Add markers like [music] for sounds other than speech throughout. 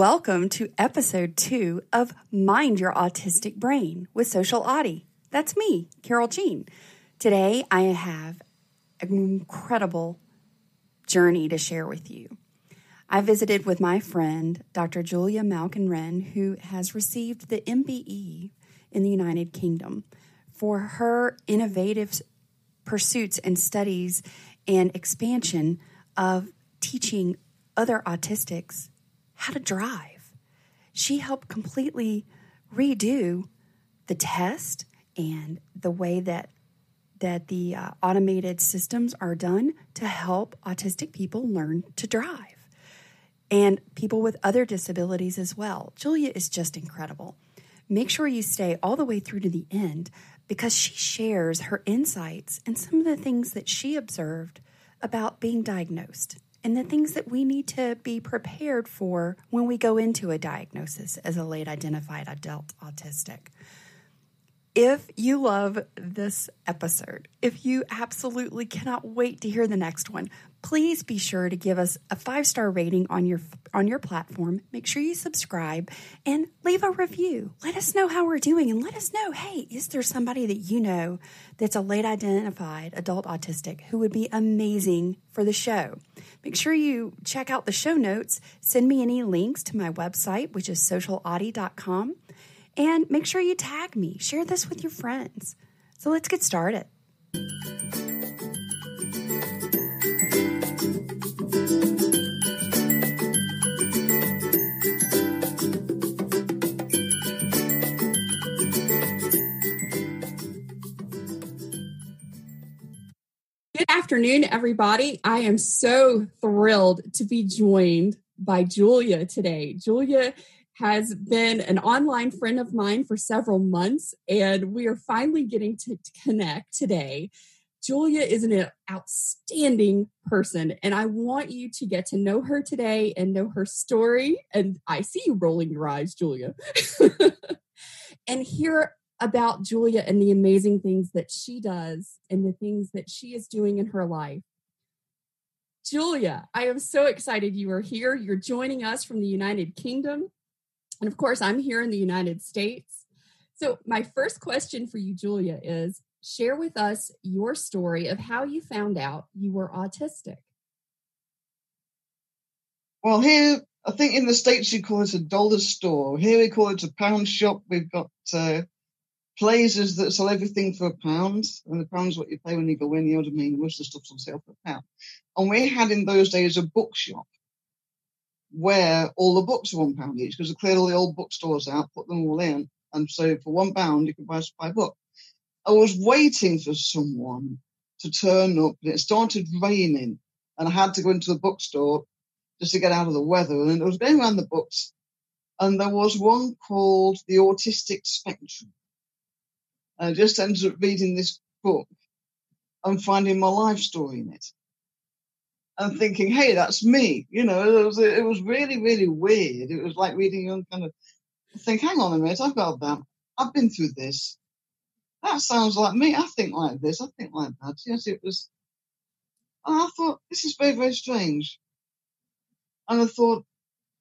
Welcome to episode two of Mind Your Autistic Brain with Social AUtie. That's me, Carole Jean. Today I have an incredible journey to share with you. I visited with my friend, Dr. Julia Malkin-Ren, who has received the MBE in the United Kingdom for her innovative pursuits and studies and expansion of teaching other autistics how to drive. She helped completely redo the test and the way that that the uh, automated systems are done to help autistic people learn to drive and people with other disabilities as well. Julia is just incredible. Make sure you stay all the way through to the end because she shares her insights and some of the things that she observed about being diagnosed and the things that we need to be prepared for when we go into a diagnosis as a late identified adult autistic. If you love this episode, if you absolutely cannot wait to hear the next one, please be sure to give us a five-star rating on your on your platform. Make sure you subscribe and leave a review. Let us know how we're doing and let us know, hey, is there somebody that you know that's a late identified adult autistic who would be amazing for the show? Make sure you check out the show notes. Send me any links to my website, which is socialautie.com and make sure you tag me. Share this with your friends. So let's get started. Afternoon, everybody. I am so thrilled to be joined by Julia today. Julia has been an online friend of mine for several months, and we are finally getting to, connect today. Julia is an outstanding person, and I want you to get to know her today and know her story. And I see you rolling your eyes, Julia, [laughs] and hear about Julia and the amazing things that she does and the things that she is doing in her life. Julia, I am so excited you are here. You're joining us from the United Kingdom. And of course, I'm here in the United States. So, my first question for you, Julia, is share with us your story of how you found out you were autistic. Well, here, I think in the States you call it a dollar store. Here we call it a pound shop. We've got uh, places that sell everything for a pound, and the pound's what you pay when you go in, you know what I mean? Most of the stuff's on sale for a pound. And we had in those days a bookshop where all the books are one pound each because they cleared all the old bookstores out, put them all in, and so for one pound you could buy a supply book. I was waiting for someone to turn up, and it started raining, and I had to go into the bookstore just to get out of the weather. And I was going around the books, and there was one called The Autistic Spectrum. I just ended up reading this book and finding my life story in it and thinking, hey, that's me. You know, it was, it was really, really weird. It was like reading and kind of think, hang on a minute, I've got that. I've been through this. That sounds like me. I think like this. I think like that. Yes, it was. And I thought, this is very, very strange. And I thought,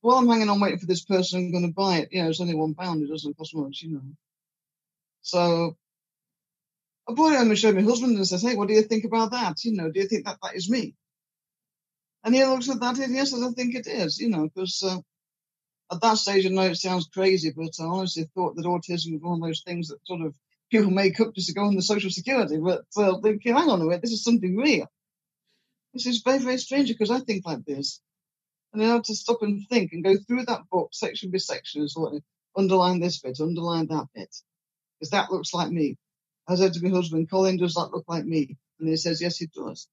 well, I'm hanging on waiting for this person, I'm going to buy it. You know, it's only one pound. It doesn't cost much, you know. So It home and showed my husband and said, hey, what do you think about that? You know, do you think that that is me? And he looks at that and yes, I think it is, you know, because uh, at that stage, I know it sounds crazy, but I honestly thought that autism was one of those things that sort of people make up just to go on the social security. But uh, thinking, hang on a minute, this is something real. This is very, very strange because I think like this. And then I have to stop and think and go through that book section by section and sort of underline this bit, underline that bit. Because that looks like me. I said to my husband, Colin, does that look like me? And he says, yes, it does.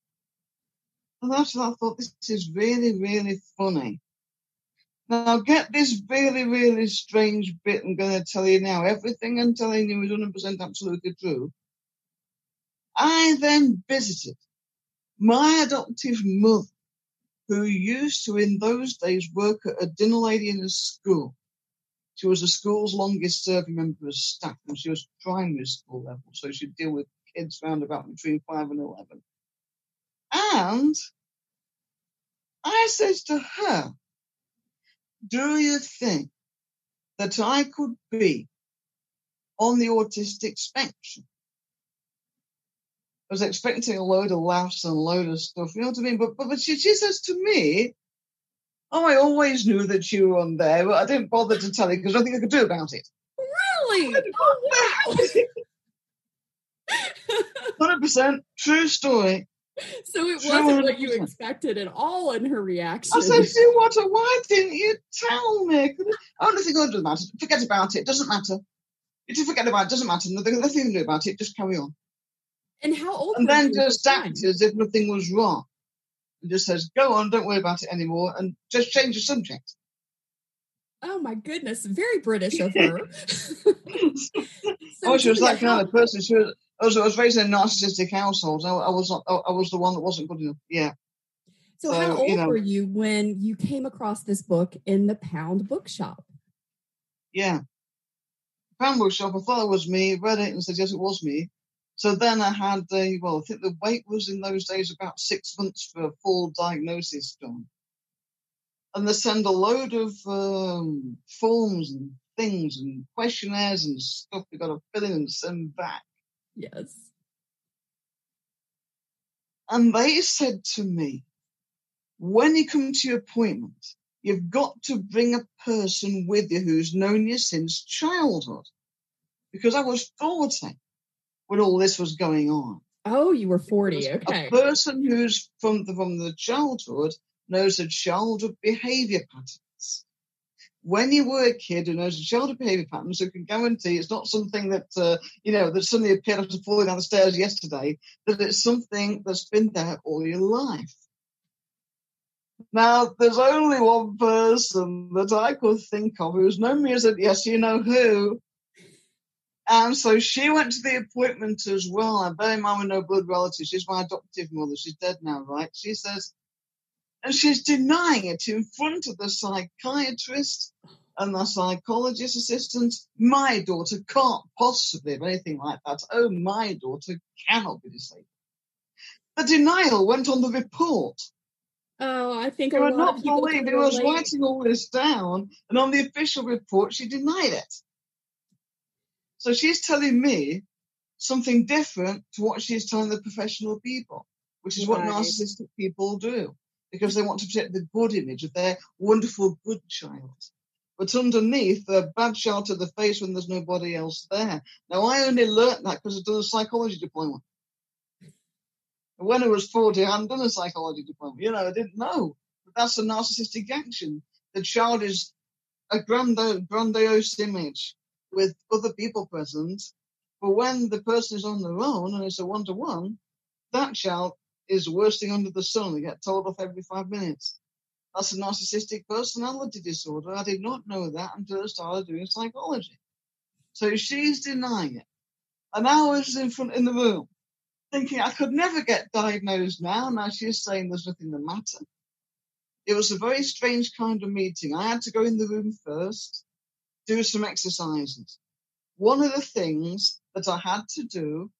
And after that, I thought, this is really, really funny. Now, get this really, really strange bit I'm going to tell you now. Everything I'm telling you is 100% absolutely true. I then visited my adoptive mother, who used to, in those days, work at a dinner lady in a school. She was the school's longest serving member of staff, and she was primary school level, so she'd deal with kids round about between five and eleven. And I says to her, do you think that I could be on the autistic spectrum? I was expecting a load of laughs and a load of stuff, you know what I mean? But but, but she, she says to me, Oh, I always knew that you were on there, but I didn't bother to tell you because I think I could do about it. Really? Oh, wow. 100% true story. So it wasn't what you expected at all in her reaction. I said, "You what? Why didn't you tell me?" Only thing I doesn't matter. Forget about it. Doesn't matter. You just forget about it. Doesn't matter. Nothing, nothing to do about it. Just carry on. And how old? And then just act as if nothing was wrong. And just says, "Go on. Don't worry about it anymore." And just change the subject. Oh my goodness! Very British of her. [laughs] [laughs] so oh, she was that kind of person. She was I was, I was raised in a narcissistic household. I, I was not. I was the one that wasn't good enough. Yeah. So, so how old you know, were you when you came across this book in the Pound Bookshop? Yeah, Pound Bookshop. I thought it was me. Read it and said yes, it was me. So then I had a well. I think the wait was in those days about six months for a full diagnosis done, and they send a load of um, forms and things and questionnaires and stuff we got to fill in and send back. Yes. And they said to me, when you come to your appointment, you've got to bring a person with you who's known you since childhood. Because I was 40 when all this was going on. Oh, you were 40. Okay. A person who's from the, from the childhood knows a childhood behavior patterns. when you were a kid who knows the childhood behavior patterns, who can guarantee it's not something that, uh, you know, that suddenly appeared after falling down the stairs yesterday, that it's something that's been there all your life. Now, there's only one person that I could think of who's known me as a, yes, you know who. And so she went to the appointment as well. I bear in mind with no blood relatives. She's my adoptive mother. She's dead now, right? She says, and she's denying it in front of the psychiatrist and the psychologist assistant. My daughter can't possibly have anything like that. Oh, my daughter cannot be disabled. The denial went on the report. Oh, I think I would not believe he was writing all this down, and on the official report, she denied it. So she's telling me something different to what she's telling the professional people, which is right. what narcissistic people do because they want to protect the good image of their wonderful good child. But underneath, a bad child to the face when there's nobody else there. Now, I only learnt that because I've done a psychology diploma. When I was 40, I hadn't done a psychology diploma. You know, I didn't know. But that's a narcissistic action. The child is a grandiose image with other people present. But when the person is on their own and it's a one to one, that child is the worst thing under the sun. They get told off every five minutes. That's a narcissistic personality disorder. I did not know that until I started doing psychology. So she's denying it. And I was in front in the room thinking I could never get diagnosed now. Now she's saying there's nothing the matter. It was a very strange kind of meeting. I had to go in the room first, do some exercises. One of the things that I had to do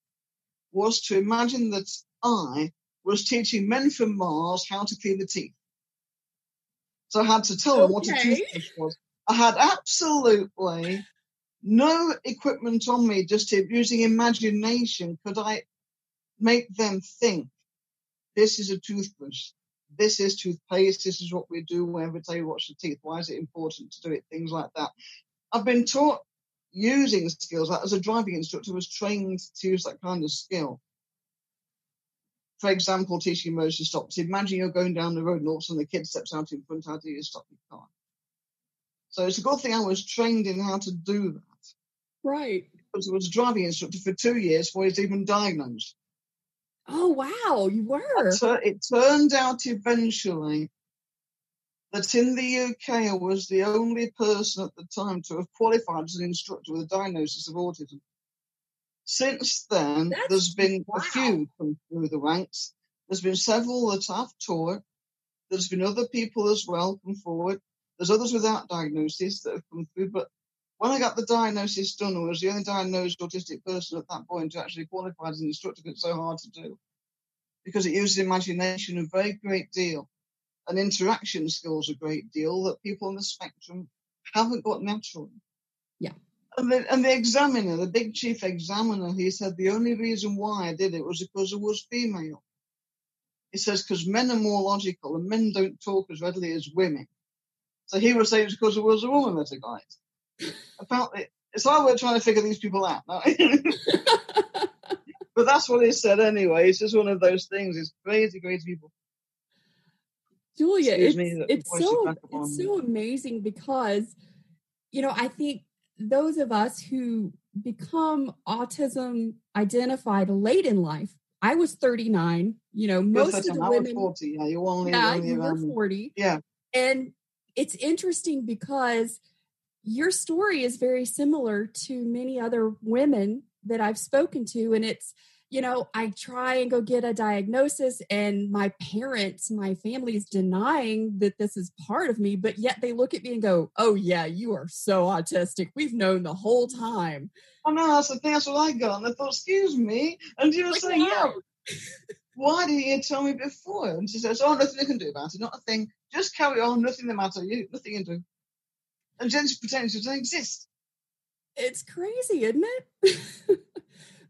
was to imagine that I was teaching men from Mars how to clean the teeth. So I had to tell them what a toothbrush was. I had absolutely no equipment on me, just using imagination. Could I make them think this is a toothbrush? This is toothpaste. This is what we do whenever they wash the teeth. Why is it important to do it? Things like that. I've been taught using skills. Like as a driving instructor, I was trained to use that kind of skill for example, teaching emergency stops. Imagine you're going down the road and all of a sudden the kid steps out in front. How do you stop your car? So it's a good thing I was trained in how to do that. Right. Because I was a driving instructor for two years before I was even diagnosed. Oh, wow, you were. it turned out eventually that in the UK I was the only person at the time to have qualified as an instructor with a diagnosis of autism. Since then, That's, there's been wow. a few come through the ranks. There's been several that I've taught. There's been other people as well come forward. There's others without diagnosis that have come through. But when I got the diagnosis done, I was the only diagnosed autistic person at that point to actually qualify as an instructor. It's so hard to do because it uses imagination a very great deal. And interaction skills a great deal that people on the spectrum haven't got naturally. Yeah. And the, and the examiner, the big chief examiner, he said the only reason why I did it was because I was female. He says because men are more logical and men don't talk as readily as women. So he was saying it's because I was a woman that I got it. Apparently, it's like we're trying to figure these people out. No? [laughs] but that's what he said anyway. It's just one of those things. It's crazy, crazy people. Julia, it's, it's so it's so amazing because you know I think those of us who become autism identified late in life. I was 39. You know, most of the women. 40. Yeah, you only. Yeah, you were 40. Yeah, and it's interesting because your story is very similar to many other women that I've spoken to. And it's, you know, I try and go get a diagnosis, and my parents, my family's denying that this is part of me, but yet they look at me and go, Oh, yeah, you are so autistic. We've known the whole time. Oh, no, that's the thing. That's what I got. And I thought, Excuse me. And you were like, saying, Yeah. Why didn't you tell me before? And she says, Oh, nothing you can do about it. Not a thing. Just carry on. Nothing the matter. You, nothing you can do and just pretending to don't exist. It's crazy, isn't it? [laughs]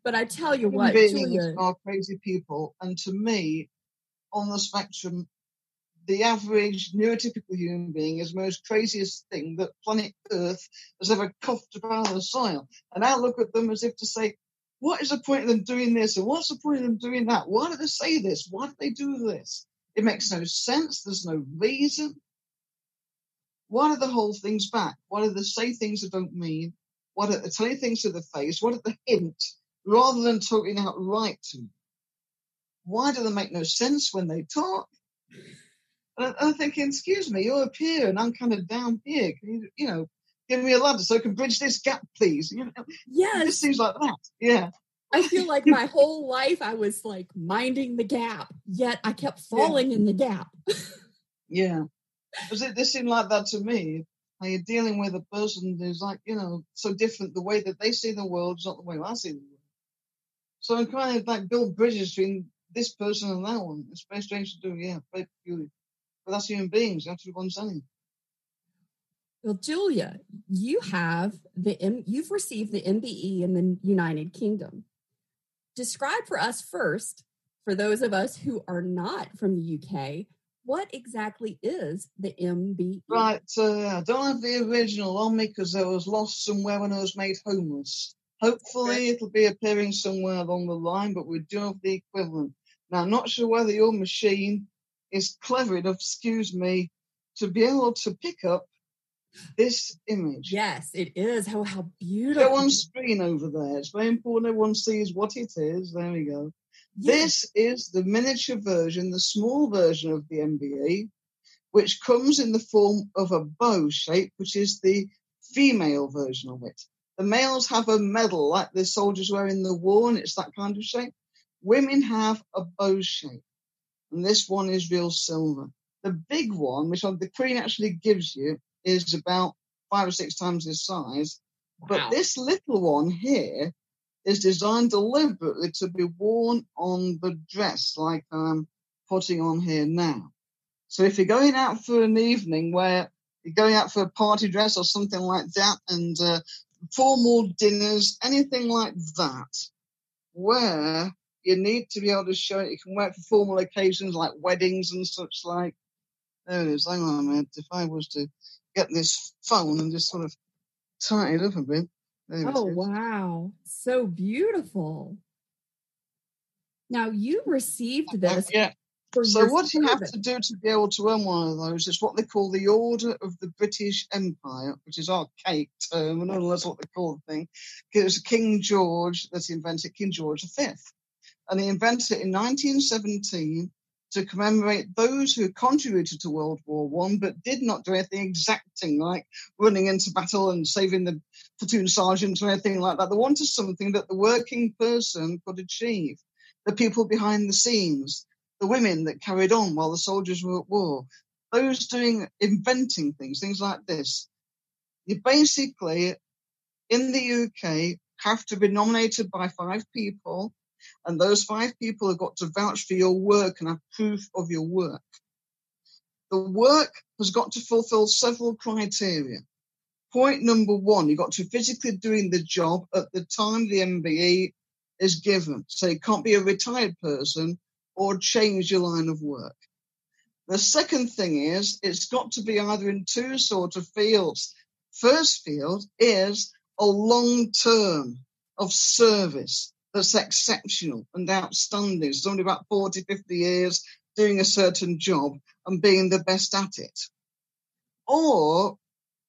but I tell you what, Julia, are crazy people, and to me, on the spectrum, the average neurotypical human being is the most craziest thing that planet Earth has ever coughed about the soil. And I look at them as if to say, what is the point of them doing this? And what's the point of them doing that? Why do they say this? Why do they do this? It makes no sense. There's no reason. What are the whole things back? What are the say things that don't mean? What are the tell you things to the face? What are the hint rather than talking out right to? Me, why do they make no sense when they talk? And I'm thinking, excuse me, you're up here and I'm kind of down here. Can you, you know, give me a ladder so I can bridge this gap, please? You know, yes. It seems like that. Yeah. I feel like my whole life I was like minding the gap, yet I kept [laughs] falling yeah. in the gap. yeah. Because it, this seemed like that to me. How you're dealing with a person who's like, you know, so different. The way that they see the world is not the way I see the world. So I'm kind of like build bridges between this person and that one. It's very strange to do, yeah, very peculiar. But that's human beings. You have to be one saying. Well, Julia, you have the M- you've received the MBE in the United Kingdom. Describe for us first, for those of us who are not from the UK, what exactly is the MBE? Right, uh, I don't have the original on me because I was lost somewhere when I was made homeless. Hopefully, it'll be appearing somewhere along the line, but we do have the equivalent. Now, I'm not sure whether your machine is clever enough, excuse me, to be able to pick up this image. Yes, it is. How how beautiful. Go on screen over there. It's very important everyone sees what it is. There we go. This is the miniature version, the small version of the MBE, which comes in the form of a bow shape, which is the female version of it. The males have a medal like the soldiers wear in the war, and it's that kind of shape. Women have a bow shape, and this one is real silver. The big one, which the Queen actually gives you, is about five or six times this size. Wow. But this little one here is designed deliberately to be worn on the dress like I'm putting on here now. So if you're going out for an evening where you're going out for a party dress or something like that and uh, formal dinners, anything like that, where you need to be able to show it. You can wear it for formal occasions like weddings and such like. There it is. Hang on a minute. If I was to get this phone and just sort of tighten it up a bit. Oh, wow. So beautiful. Now, you received uh, this. yeah. So, what you have to do to be able to earn one of those is what they call the Order of the British Empire, which is archaic term, and that's what they call the thing. It was King George that invented King George V. And he invented it in 1917 to commemorate those who contributed to World War One but did not do anything exacting like running into battle and saving the platoon sergeant or anything like that. They wanted something that the working person could achieve. The people behind the scenes, the women that carried on while the soldiers were at war, those doing inventing things, things like this. You basically in the UK have to be nominated by five people and those five people have got to vouch for your work and have proof of your work. the work has got to fulfill several criteria. Point number one, you've got to physically doing the job at the time the MBE is given. So you can't be a retired person or change your line of work. The second thing is it's got to be either in two sort of fields. First field is a long term of service that's exceptional and outstanding. It's only about 40, 50 years doing a certain job and being the best at it. Or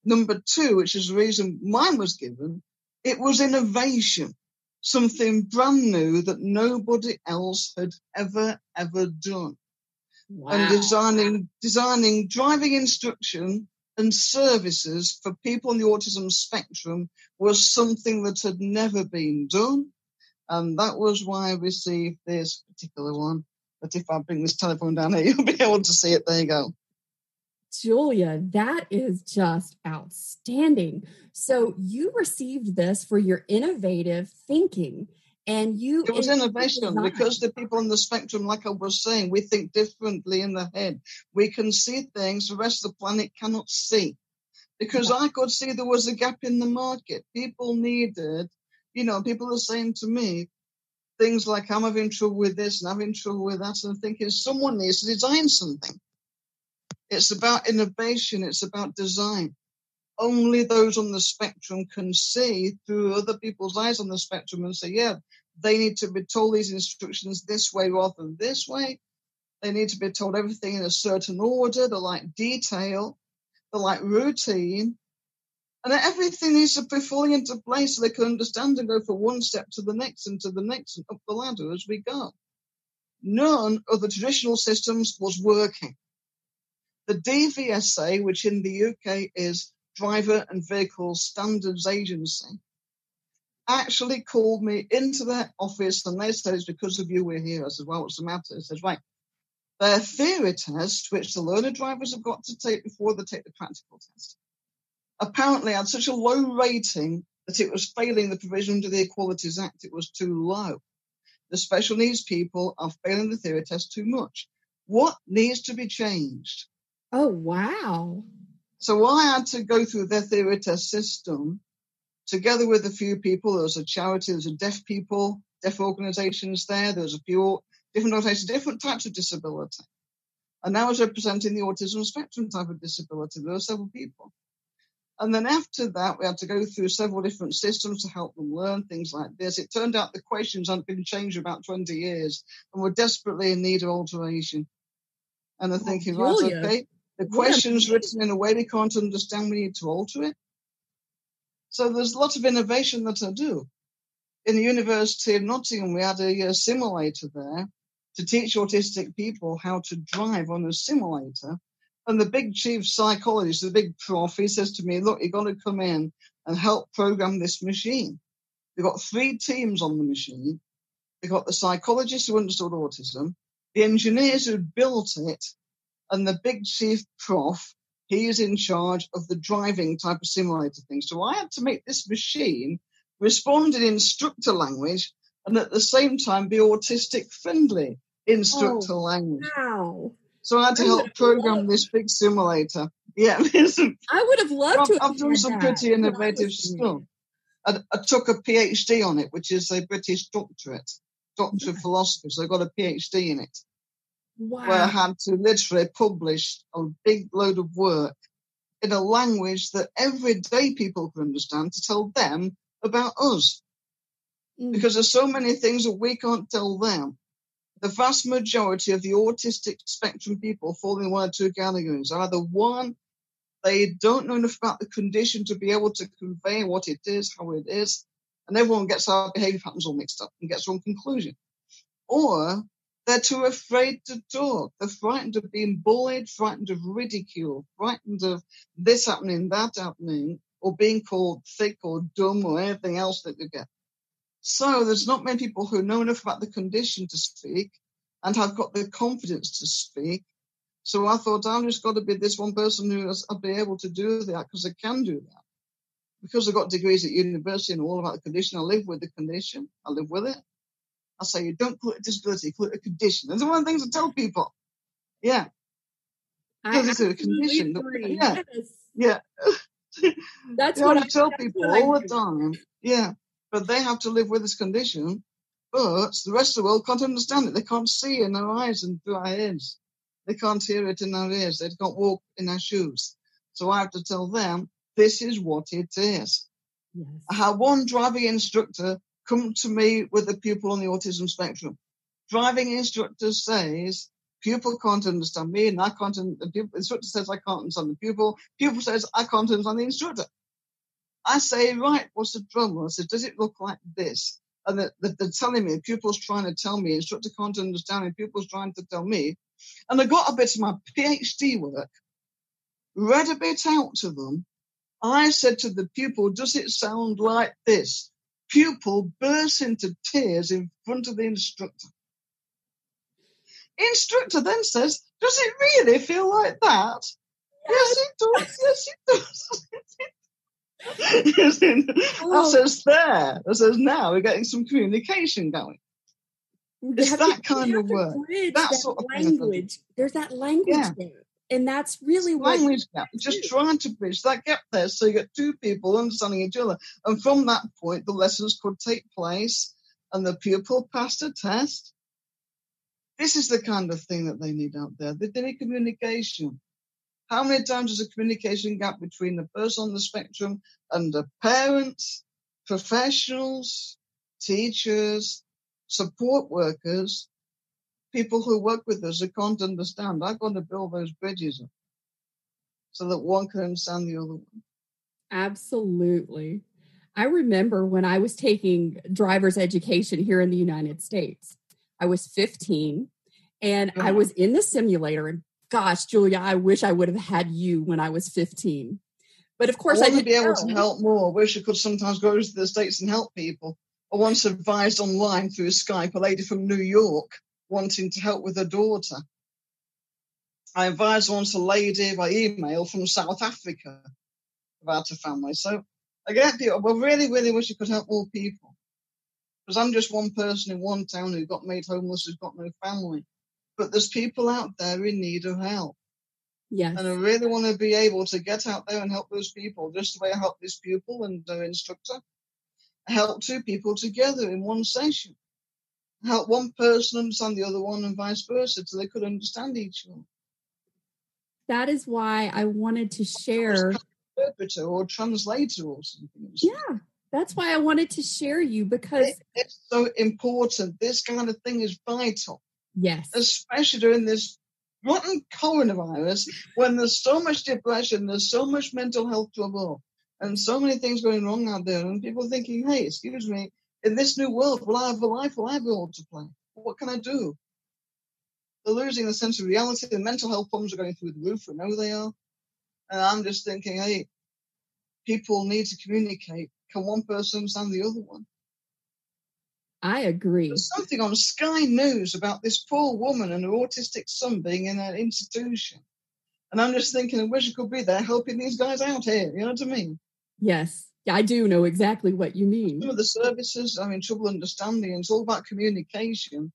number two, which is the reason mine was given, it was innovation, something brand new that nobody else had ever, ever done. Wow. And designing, designing driving instruction and services for people on the autism spectrum was something that had never been done. And that was why I received this particular one. But if I bring this telephone down here, [laughs] you'll be able to see it. There you go. Julia, that is just outstanding. So you received this for your innovative thinking. And you it was innovation because the people on the spectrum, like I was saying, we think differently in the head. We can see things the rest of the planet cannot see. Because I could see there was a gap in the market. People needed, you know, people are saying to me things like, I'm having trouble with this and having trouble with that, and thinking someone needs to design something. It's about innovation, it's about design. Only those on the spectrum can see through other people's eyes on the spectrum and say, yeah, they need to be told these instructions this way rather than this way. They need to be told everything in a certain order. They like detail. They like routine. And everything needs to be falling into place so they can understand and go from one step to the next and to the next and up the ladder as we go. None of the traditional systems was working. The DVSA, which in the UK is Driver and Vehicle Standards Agency, actually called me into their office and they said, It's because of you we're here. I said, Well, what's the matter? He says, Right, their theory test, which the learner drivers have got to take before they take the practical test, apparently had such a low rating that it was failing the provision under the Equalities Act. It was too low. The special needs people are failing the theory test too much. What needs to be changed? Oh, wow. So I had to go through their theory test system together with a few people. There was a charity, there was a deaf people, deaf organizations there. There was a few different organizations, different types of disability. And now I was representing the autism spectrum type of disability. There were several people. And then after that, we had to go through several different systems to help them learn things like this. It turned out the questions hadn't been changed about 20 years and were desperately in need of alteration. And oh, thinking, oh, right, okay, the question's written in a way we can't understand. We need to alter it. So there's a lot of innovation that I do. In the University of Nottingham, we had a, a simulator there to teach autistic people how to drive on a simulator. And the big chief psychologist, the big prof, he says to me, look, you've got to come in and help program this machine. They've got three teams on the machine. They've got the psychologists who understood autism, the engineers who built it, and the big chief prof, he is in charge of the driving type of simulator thing. So I had to make this machine respond in instructor language and at the same time be autistic friendly instructor oh, language. Wow. So I had to help program this big simulator. Yeah, [laughs] I would have loved I've, to. Have I've done some pretty innovative stuff. I, I, took a PhD on it, which is a British doctorate, Doctor of [laughs] Philosophy. So I got a PhD in it. Wow. Where I had to literally publish a big load of work in a language that everyday people can understand to tell them about us. Mm. Because there's so many things that we can't tell them. The vast majority of the autistic spectrum people fall in one or two categories. Are either one, they don't know enough about the condition to be able to convey what it is, how it is, and everyone gets our behavior patterns all mixed up and gets wrong conclusion. Or they're too afraid to talk. They're frightened of being bullied, frightened of ridicule, frightened of this happening, that happening, or being called thick or dumb or anything else that you get. So there's not many people who know enough about the condition to speak and have got the confidence to speak. So I thought I've just got to be this one person who has, I'll be able to do that because I can do that. Because I've got degrees at university and all about the condition, I live with the condition. I live with it. I say you don't call it a disability, call it a condition. That's one of the things I tell people. Yeah. Because it's a condition. Agree. Yeah. Yes. Yeah. [laughs] That's what I tell people I all the time. Yeah. But they have to live with this condition. But the rest of the world can't understand it. They can't see in our eyes and through our ears. They can't hear it in our ears. They can't walk in our shoes. So I have to tell them this is what it is. Yes. I had one driving instructor come to me with a pupil on the autism spectrum. Driving instructor says, pupil can't understand me and I can't, the pupil, instructor says I can't understand the pupil. Pupil says I can't understand the instructor. I say, right, what's the trouble? I said, does it look like this? And the, the, they're telling me, pupil's trying to tell me, instructor can't understand me, pupil's trying to tell me. And I got a bit of my PhD work, read a bit out to them. I said to the pupil, does it sound like this? Pupil bursts into tears in front of the instructor. Instructor then says, does it really feel like that? Yes, it does. Yes, it does. [laughs] Yes, it- I Oh. says there. I says now we're getting some communication going. It's that kind of work. That that sort of language. There's that language Yeah. there. And that's really what language gap. Just trying to bridge that gap there so you get two people understanding each other. And from that point, the lessons could take place and the pupil passed a test. This is the kind of thing that they need out there. They need communication. How many times is a communication gap between the person on the spectrum and the parents, professionals, teachers, support workers, people who work with us who can't understand? I've got to build those bridges up so that one can understand the other one. Absolutely. I remember when I was taking driver's education here in the United States. I was 15 and I was in the simulator. And gosh, Julia, I wish I would have had you when I was 15. But of course, I I, didn't be able to help more. I wish I could sometimes go to the States and help people. I once advised online through Skype a lady from New York wanting to help with her daughter. I advised once a lady by email from South Africa about her family. So I get people, well, really, really wish I could help more people. Because I'm just one person in one town who got made homeless, who's got no family. But there's people out there in need of help. Yes. And I really want to be able to get out there and help those people, just the way I helped this pupil and their instructor. Help two people together in one session. Help one person understand the other one and vice versa so they could understand each other. That is why I wanted to share. Interpreter or translator or something. Yeah, that's why I wanted to share you because, It- It's so important. This kind of thing is vital, yes, especially during this rotten coronavirus when there's so much depression, there's so much mental health trouble, and so many things going wrong out there, and people thinking, hey, excuse me, in this new world, will I have a life? Will I have a role to play? What can I do? They're losing the sense of reality. The mental health problems are going through the roof. We know they are. And I'm just thinking, hey, people need to communicate. Can one person understand the other one? I agree. There's something on Sky News about this poor woman and her autistic son being in an institution. And I'm just thinking, I wish I could be there helping these guys out here. You know what I mean? Yes, I do know exactly what you mean. Some of the services, I'm in trouble understanding. It's all about communication.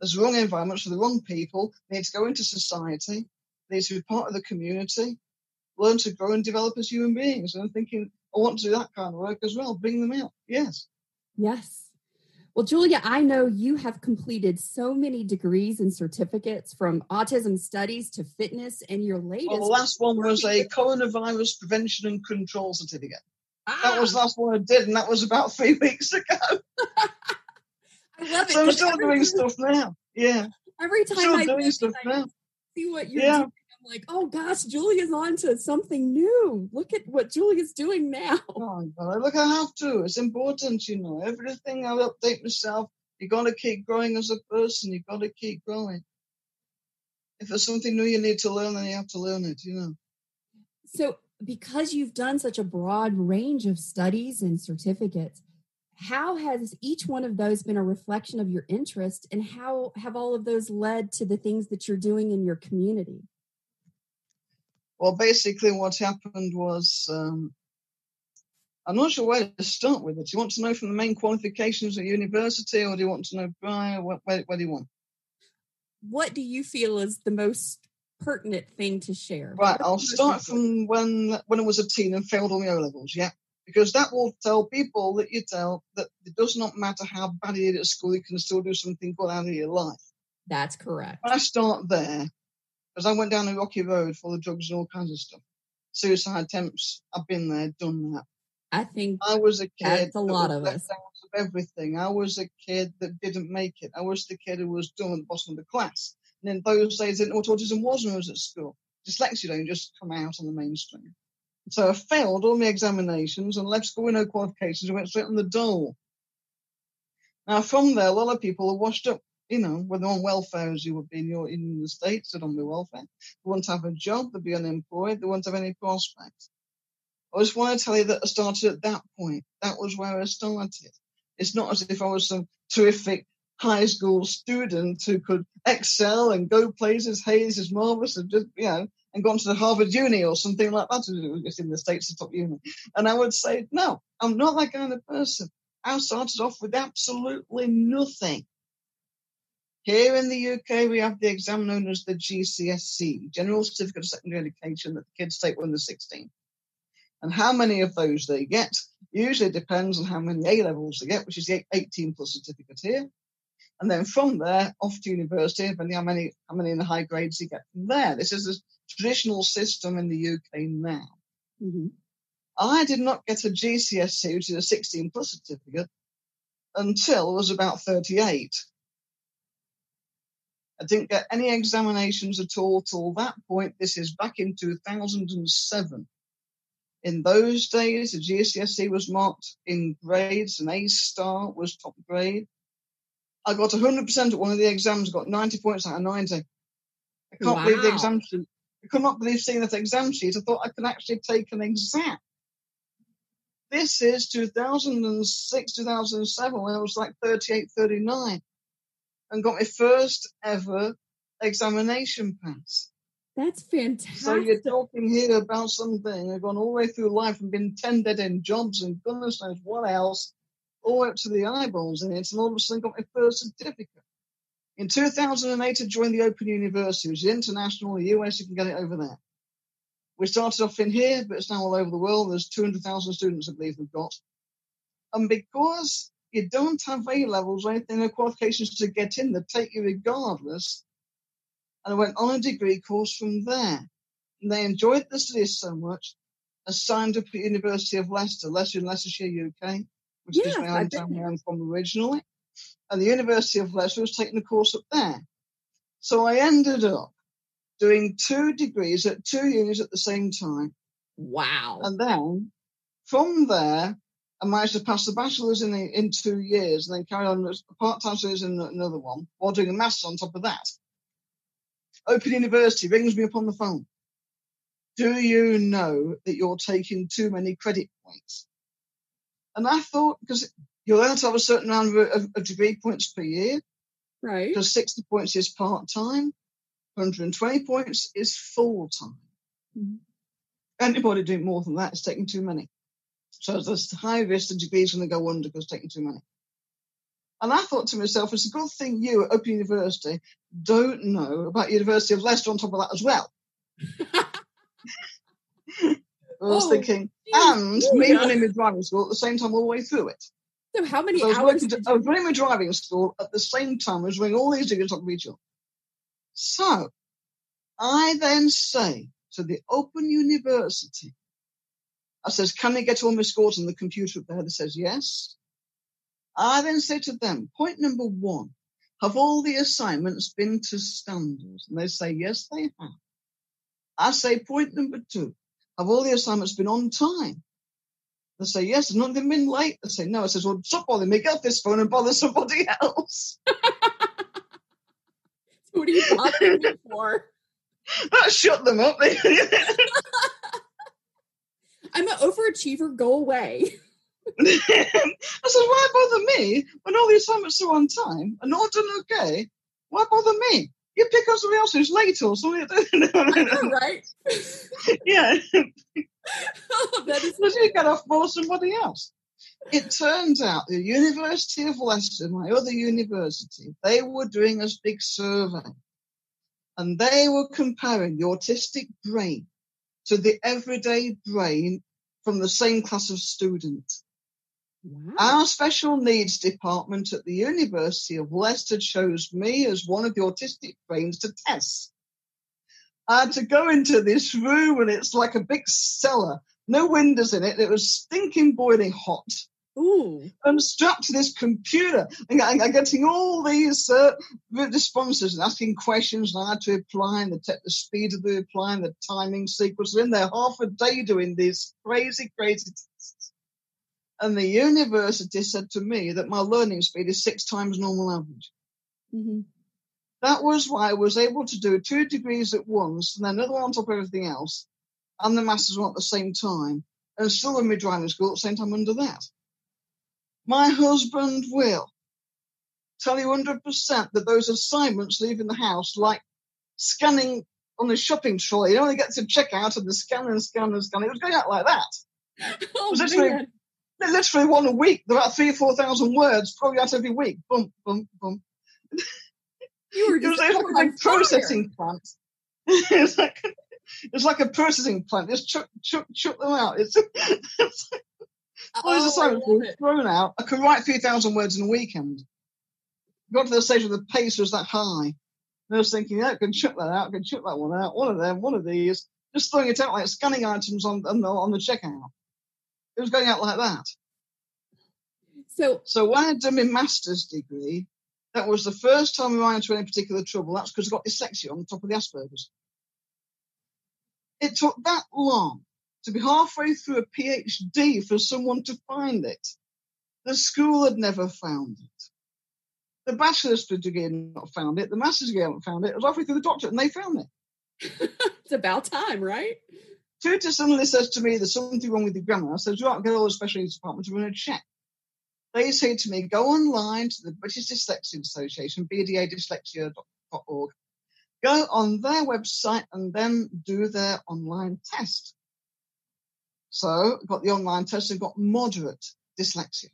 There's the wrong environments for the wrong people. They need to go into society. They need to be part of the community, learn to grow and develop as human beings. And I'm thinking, I want to do that kind of work as well. Bring them out. Yes. Yes. Well, Julia, I know you have completed so many degrees and certificates from autism studies to fitness, and your latest. Well, the last one was a coronavirus prevention and control certificate. Ah, That was the last one I did, and that was about three [laughs] weeks ago. I love it. So I'm still doing stuff now. Yeah, Every I'm time still I doing stuff I now. see what you're Yeah. doing, I'm like, oh gosh, Julia's on to something new. Look at what Julia's doing now. Oh, God, look, I have to. It's important, you know. Everything I update myself. You got to keep growing as a person. You got to keep growing. If there's something new you need to learn, then you have to learn it. You know. So, because you've done such a broad range of studies and certificates, how has each one of those been a reflection of your interest, and how have all of those led to the things that you're doing in your community? Well, basically, what happened was um, I'm not sure where to start with it. Do you want to know from the main qualifications at university, or do you want to know prior? Where, where, where do you want? What do you feel is the most pertinent thing to share. Right, I'll start from when when I was a teen and failed on the O levels. Yeah, because that will tell people that you tell that it does not matter how bad you did at school, you can still do something good out of your life. That's correct. When I start there, because I went down a rocky road full of drugs and all kinds of stuff. Suicide attempts, I've been there, done that. I think I was a kid. That's a lot of us. Of everything. I was a kid that didn't make it. I was the kid who was dumb at the bottom of the class. And in those days, I didn't know what autism was when I was at school. Dyslexia don't just come out on the mainstream. So I failed all my examinations and left school with no qualifications and went straight on the dole. Now, from there, a lot of people are washed up, you know, when they're on welfare as you would be in, your, in the States, they're on the welfare. They want to have a job, they'll be unemployed, they won't have any prospects. I just want to tell you that I started at that point. That was where I started. It's not as if I was some terrific high school student who could excel and go places. This is marvelous, and just you know, and gone to the Harvard Uni or something like that. It's in the States, the top uni. And I would say, no, I'm not that kind of person. I started off with absolutely nothing. Here in the UK, we have the exam known as the GCSE, General Certificate of Secondary Education, that the kids take when they're 16. And how many of those they get usually depends on how many A levels they get, which is the 18 plus certificate here. And then from there, off to university, depending how many, how many in the high grades you get from there. This is a traditional system in the UK now. Mhm. I did not get a GCSE, which is a 16 plus certificate, until I was about 38. I didn't get any examinations at all till that point. This is back in 2007. In those days, the GCSE was marked in grades. An A star was top grade. I got 100% at one of the exams, got 90 points out of 90. I can't believe the exam sheet. I could not believe seeing that exam sheet. I thought I could actually take an exam. This is 2006, 2007, when I was like 38, 39, and got my first ever examination pass. That's fantastic. So you're talking here about something I've gone all the way through life and been 10 dead end jobs and goodness knows what else, all up to the eyeballs in it, and all of a sudden got my first certificate. In 2008, I joined the Open University, which is international, the US, you can get it over there. We started off in here, but it's now all over the world. There's 200,000 students, I believe, we've got. And because you don't have A levels or anything, no qualifications to get in, they take you regardless. And I went on a degree course from there. And they enjoyed the studies so much, I signed up at University of Leicester, Leicester in Leicestershire, UK, which is Yes, I've been where I'm from originally. And the University of Leicester was taking a course up there. So I ended up doing two degrees at two unis at the same time. wow. And then from there, I managed to pass the bachelor's in in two years, and then carry on a part-time studies in another one while doing a master's on top of that. Open University rings me up on the phone. Do you know that you're taking too many credit points? And I thought because you're allowed to have a certain amount of, of, degree points per year, right. because 60 points is part-time, 120 points is full-time. Mhm. Anybody doing more than that is taking too many. So there's a high risk the degree's going to go under because taking too many. And I thought to myself, it's a good thing you at Open University don't know about University of Leicester on top of that as well. [laughs] I was Oh, thinking, geez. and me yeah. running my driving school at the same time all the way through it. So how many So I was, hours working did to, I was running my driving school at the same time as running all these degrees on each other. So I then say to the Open University, I says, can I get all my scores on the computer up there? They says, yes. I then say to them, point number one, have all the assignments been to standards? And they say, yes, they have. I say, point number two, have all the assignments been on time? They say, yes, none of them been late. They say, no. I says, well, stop bothering me. Get off this phone and bother somebody [laughs] else. [laughs] what are you bothering me for? that [laughs] shut them up. I'm an overachiever. Go away. I said, why bother me when all the assignments are on time and all done okay? Why bother me? You pick up somebody else who's late or something. [laughs] Know, right? [laughs] yeah, [laughs] that is because you get off more somebody else. It turns out the University of Leicester, my other university, they were doing a big survey. and they were comparing the autistic brain to the everyday brain from the same class of student. Wow. Our special needs department at the University of Leicester chose me as one of the autistic brains to test. I had to go into this room and it's like a big cellar, no windows in it. It was stinking boiling hot. Ooh. I'm strapped to this computer and I'm getting all these uh, responses and asking questions and I had to reply and the, te- the speed of the reply and the timing sequence. In there half a day doing these crazy, crazy. And the university said to me that my learning speed is six times normal average. hmm That was why I was able to do two degrees at once and then another one on top of everything else and the master's one at the same time and still in my driving school at the same time under that. My husband will tell you 100% that those assignments leaving the house, like scanning on a shopping trolley, you only get to check out and the scan and scan and scan. It was going out like that. [laughs] Oh, Was really- man. Literally one a week. There are about three or four thousand words, probably out every week. Bump, bump, bump. You were [laughs] just [laughs] it was like a big processing plant. it's like it's like a processing plant. Just chuck, chuck, chuck them out. It's, [laughs] it's these Oh, I assignments love were thrown out. I could write three thousand words in a weekend. Got to the stage where the pace was that high. And I was thinking, yeah, I can chuck that out. I can chuck that one out. One of them, one of these. Just throwing it out like scanning items on on the, on the checkout. It was going out like that. So, So when I did my master's degree, that was the first time I ran into any particular trouble. That's because I got dyslexia on the top of the Asperger's. It took that long to be halfway through a PhD for someone to find it. The school had never found it. The bachelor's degree had not found it. The master's degree hadn't found it. It was halfway through the doctorate and they found it. [laughs] it's about time, right? Tutor suddenly says to me, there's something wrong with your grammar. I says, right, get all the special needs department to run a check. They say to me, go online to the British Dyslexia Association, bdadyslexia.org, go on their website and then do their online test. So got the online test and got moderate dyslexia.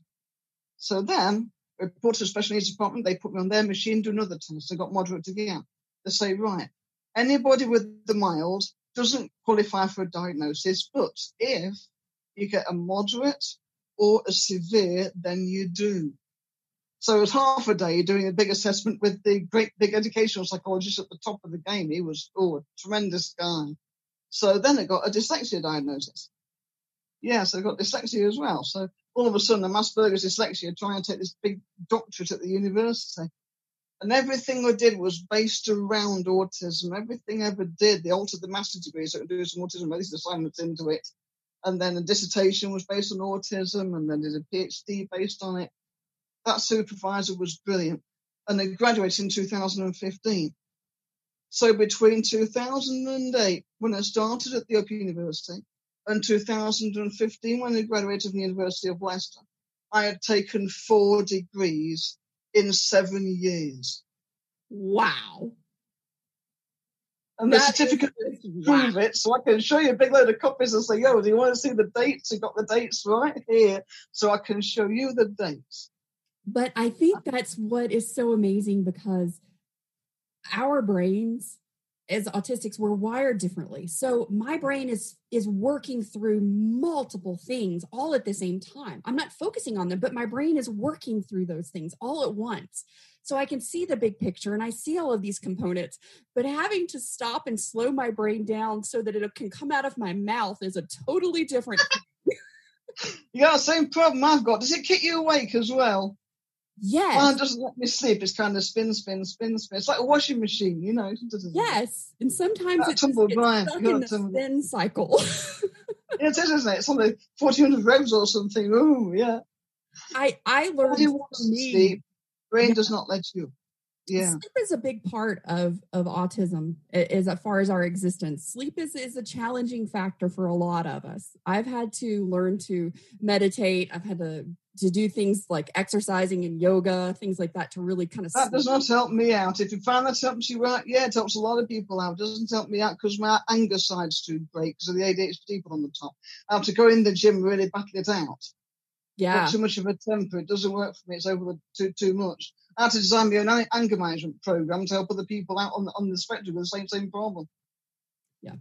So then report to the special needs department, they put me on their machine, do another test. I got moderate again. They say, right, anybody with the mild doesn't qualify for a diagnosis, but if you get a moderate or a severe, then you do. So it was half a day doing a big assessment with the great big educational psychologist at the top of the game. He was oh a tremendous guy. So then I got a dyslexia diagnosis. Yeah, so I got dyslexia as well. So all of a sudden I'm Asperger's dyslexia trying to take this big doctorate at the university. And everything I did was based around autism. Everything I ever did, they altered the master's degree so I could do some autism related assignments into it. And then a dissertation was based on autism, and then did a PhD based on it. That supervisor was brilliant. And I graduated in 2015. So between 2008, when I started at the Open University, and 2015, when I graduated from the University of Leicester, I had taken four degrees in seven years. Wow. And the That is certificate just- wow. prove it, so I can show you a big load of copies and say, yo, do you want to see the dates? You got the dates right here, so I can show you the dates. But I think that's what is so amazing because our brains as autistics we're wired differently. So my brain is is working through multiple things all at the same time. I'm not focusing on them, but my brain is working through those things all at once. So I can see the big picture and I see all of these components, but having to stop and slow my brain down so that it can come out of my mouth is a totally different [laughs] You got the same problem I've got. Does it keep you awake as well? Yes. It doesn't let me sleep. It's kind of spin, spin, spin, spin. It's like a washing machine, you know. Yes, and sometimes it's, tumble dry, stuck in gotta the tumble- spin cycle. [laughs] It is, isn't it? It's on the 1400 revs or something. Oh, yeah. I I learned Body for wants to sleep. Brain Yeah. does not let you. Yeah. sleep is a big part of of autism a- as far as our existence. Sleep is is a challenging factor for a lot of us. I've had to learn to meditate. I've had to to do things like exercising and yoga, things like that, to really kind of. That does not help me out. If you find that helps you out, yeah, it helps a lot of people out. It doesn't help me out because my anger side's too great because of the ADHD people on the top. I have to go in the gym really battle it out. yeah, Got too much of a temper. It doesn't work for me. It's over the too too much. how to design my own anger management program to help other people out on the, on the spectrum with the same same problem. Yeah.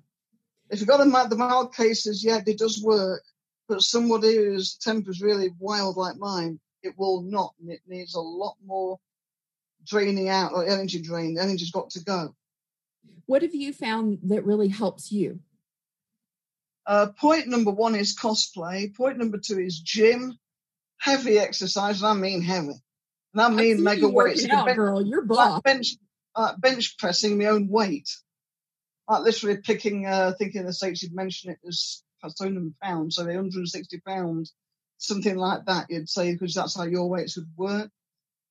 If you've got the, the mild cases, yeah, it does work. But somebody whose temper is really wild like mine, it will not. And it needs a lot more draining out, or energy drain. The energy's got to go. What have you found that really helps you? Uh, point number one is cosplay. Point number two is gym, heavy exercise, and I mean heavy. And I mean mega weights. Out, bench, girl, you're. Like bench, uh, bench pressing my own weight. Like literally picking, uh, I think in the States you'd mention it as in pounds, so 160 pounds, something like that, you'd say, because that's how your weights would work.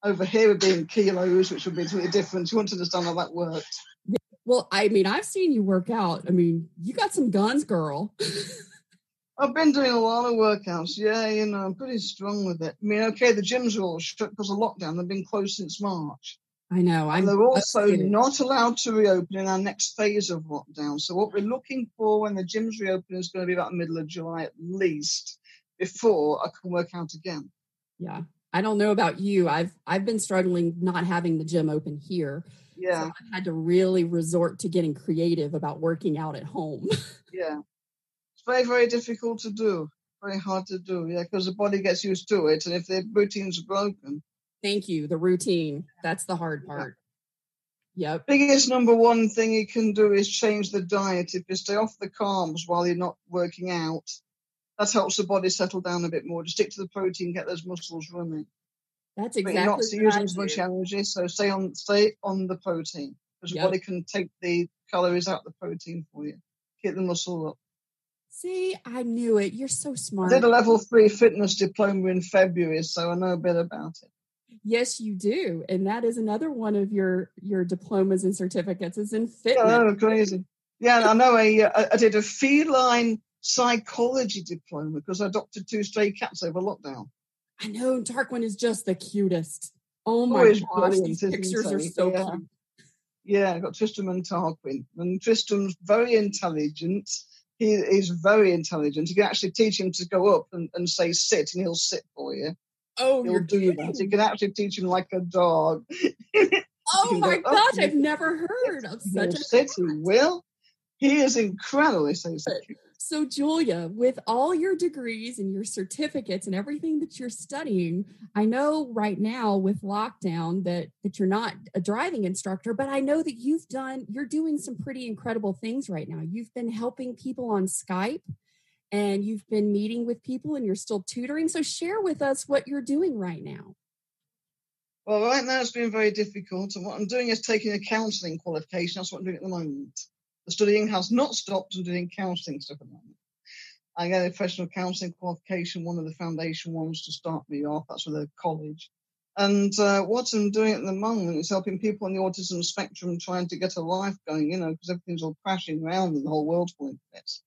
Over here would be in kilos, which would be completely different. You want to understand how that worked. Well, I mean, I've seen you work out. I mean, you got some guns, girl. [laughs] I've been doing a lot of workouts. Yeah, you know, I'm pretty strong with it. I mean, okay, the gyms are all shut because of lockdown. They've been closed since March. I know. I'm, and they're also not allowed to reopen in our next phase of lockdown. So what we're looking for when the gyms reopen is going to be about the middle of July at least before I can work out again. Yeah. I don't know about you. I've I've been struggling not having the gym open here. Yeah. So I've had to really resort to getting creative about working out at home. [laughs] yeah. It's very, very difficult to do. Very hard to do. Yeah, because the body gets used to it. And if their routines are broken, Thank you. The routine. That's the hard part. Yep. Biggest number one thing you can do is change the diet. If you stay off the carbs while you're not working out, that helps the body settle down a bit more. Just stick to the protein, get those muscles running. That's exactly. But you're not using as much energy, so stay on stay on the protein because yep. your body can take the calories out of the protein for you, keep the muscle up. See, I knew it. You're so smart. I did a level three fitness diploma in February, so I know a bit about it. Yes, you do, and that is another one of your your diplomas and certificates is in fitness. Oh, crazy! Yeah, I know. Uh, I I did a feline psychology diploma because I adopted two stray cats over lockdown. I know Tarquin is just the cutest. Oh, oh my gosh, these pictures are so yeah. cute. Yeah, I got Tristram and Tarquin, and Tristram's very intelligent. He is very intelligent. You can actually teach him to go up and, and say sit, and he'll sit for you. Oh, he'll do kidding. that. You can actually teach him like a dog. [laughs] oh my go, oh, gosh, oh, I've never heard of such a. He will. He is incredibly so uh, cute. So, Julia, with all your degrees and your certificates and everything that you're studying, I know right now with lockdown that that you're not a driving instructor, but I know that you've done you're doing some pretty incredible things right now. You've been helping people on Skype and you've been meeting with people and you're still tutoring. So, share with us what you're doing right now. Well, right now it's been very difficult, and what I'm doing is taking a counselling qualification. That's what I'm doing at the moment. The studying has not stopped. I'm doing counselling stuff at the moment. I get a professional counselling qualification, one of the foundation ones to start me off. That's with a college. And uh, what I'm doing at the moment is helping people on the autism spectrum trying to get a life going, you know, because everything's all crashing around and the whole world's falling to bits.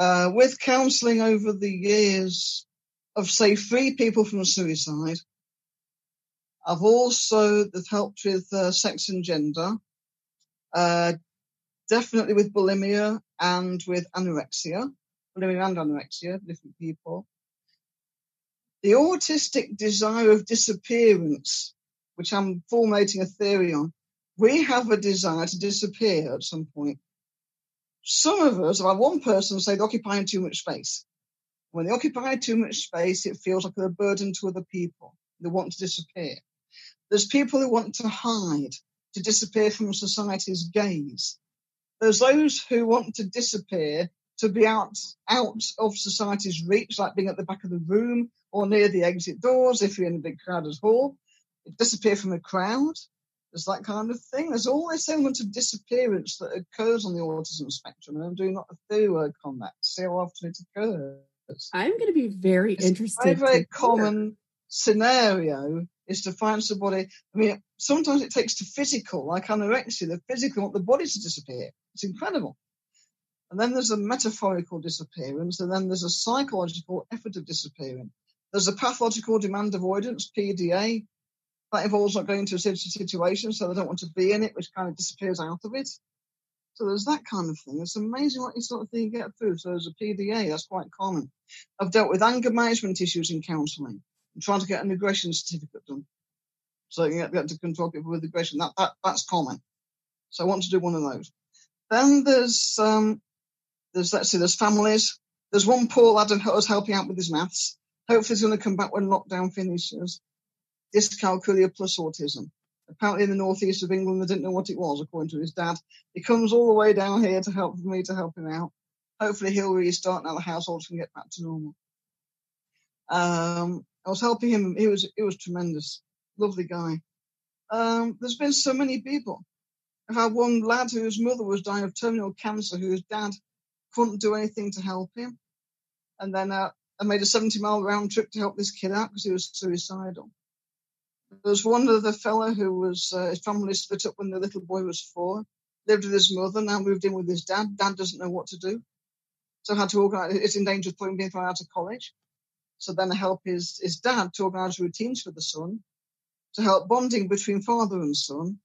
Uh, with counselling over the years, I've saved three people from suicide. I've also helped with uh, sex and gender. Uh, definitely with bulimia and with anorexia, bulimia and anorexia, different people. The autistic desire of disappearance, which I'm formulating a theory on, we have a desire to disappear at some point. Some of us, had one person say they're occupying too much space. When they occupy too much space, it feels like a burden to other people. They want to disappear. There's people who want to hide, to disappear from society's gaze. There's those who want to disappear to be out out of society's reach, like being at the back of the room or near the exit doors if you're in a big crowded hall. Disappear from a crowd. There's that kind of thing. There's all this element of disappearance that occurs on the autism spectrum, and I'm doing not a theory work on that. to See how often it occurs. I'm going to be very it's interested. A very, very common scenario is to find somebody. I mean, sometimes it takes to physical, like anorexia. The physical want the body to disappear. It's incredible. And then there's a metaphorical disappearance, and then there's a psychological effort of disappearing. There's a pathological demand avoidance, PDA. That involves not going into a situation, so they don't want to be in it, which kind of disappears out of it. So there's that kind of thing. It's amazing what you sort of thing you get through. So there's a PDA, that's quite common. I've dealt with anger management issues in counselling. I'm trying to get an aggression certificate done. So you have to control people with aggression. That, that that's common. So I want to do one of those. Then there's um, there's let's see, there's families. There's one poor lad who's helping out with his maths. Hopefully he's going to come back when lockdown finishes. Dyscalculia plus autism. Apparently in the northeast of England they didn't know what it was, according to his dad. He comes all the way down here to help me to help him out. Hopefully he'll restart now the household can get back to normal. Um, I was helping him. He was he was tremendous, lovely guy. Um, there's been so many people. I've had one lad whose mother was dying of terminal cancer, whose dad couldn't do anything to help him, and then uh, I made a 70 mile round trip to help this kid out because he was suicidal. There was one other fella who was uh, his family split up when the little boy was four, lived with his mother, now moved in with his dad. Dad doesn't know what to do, so had to organise. It's in danger of putting him out of college. So then I help his, his dad to organise routines for the son, to help bonding between father and son,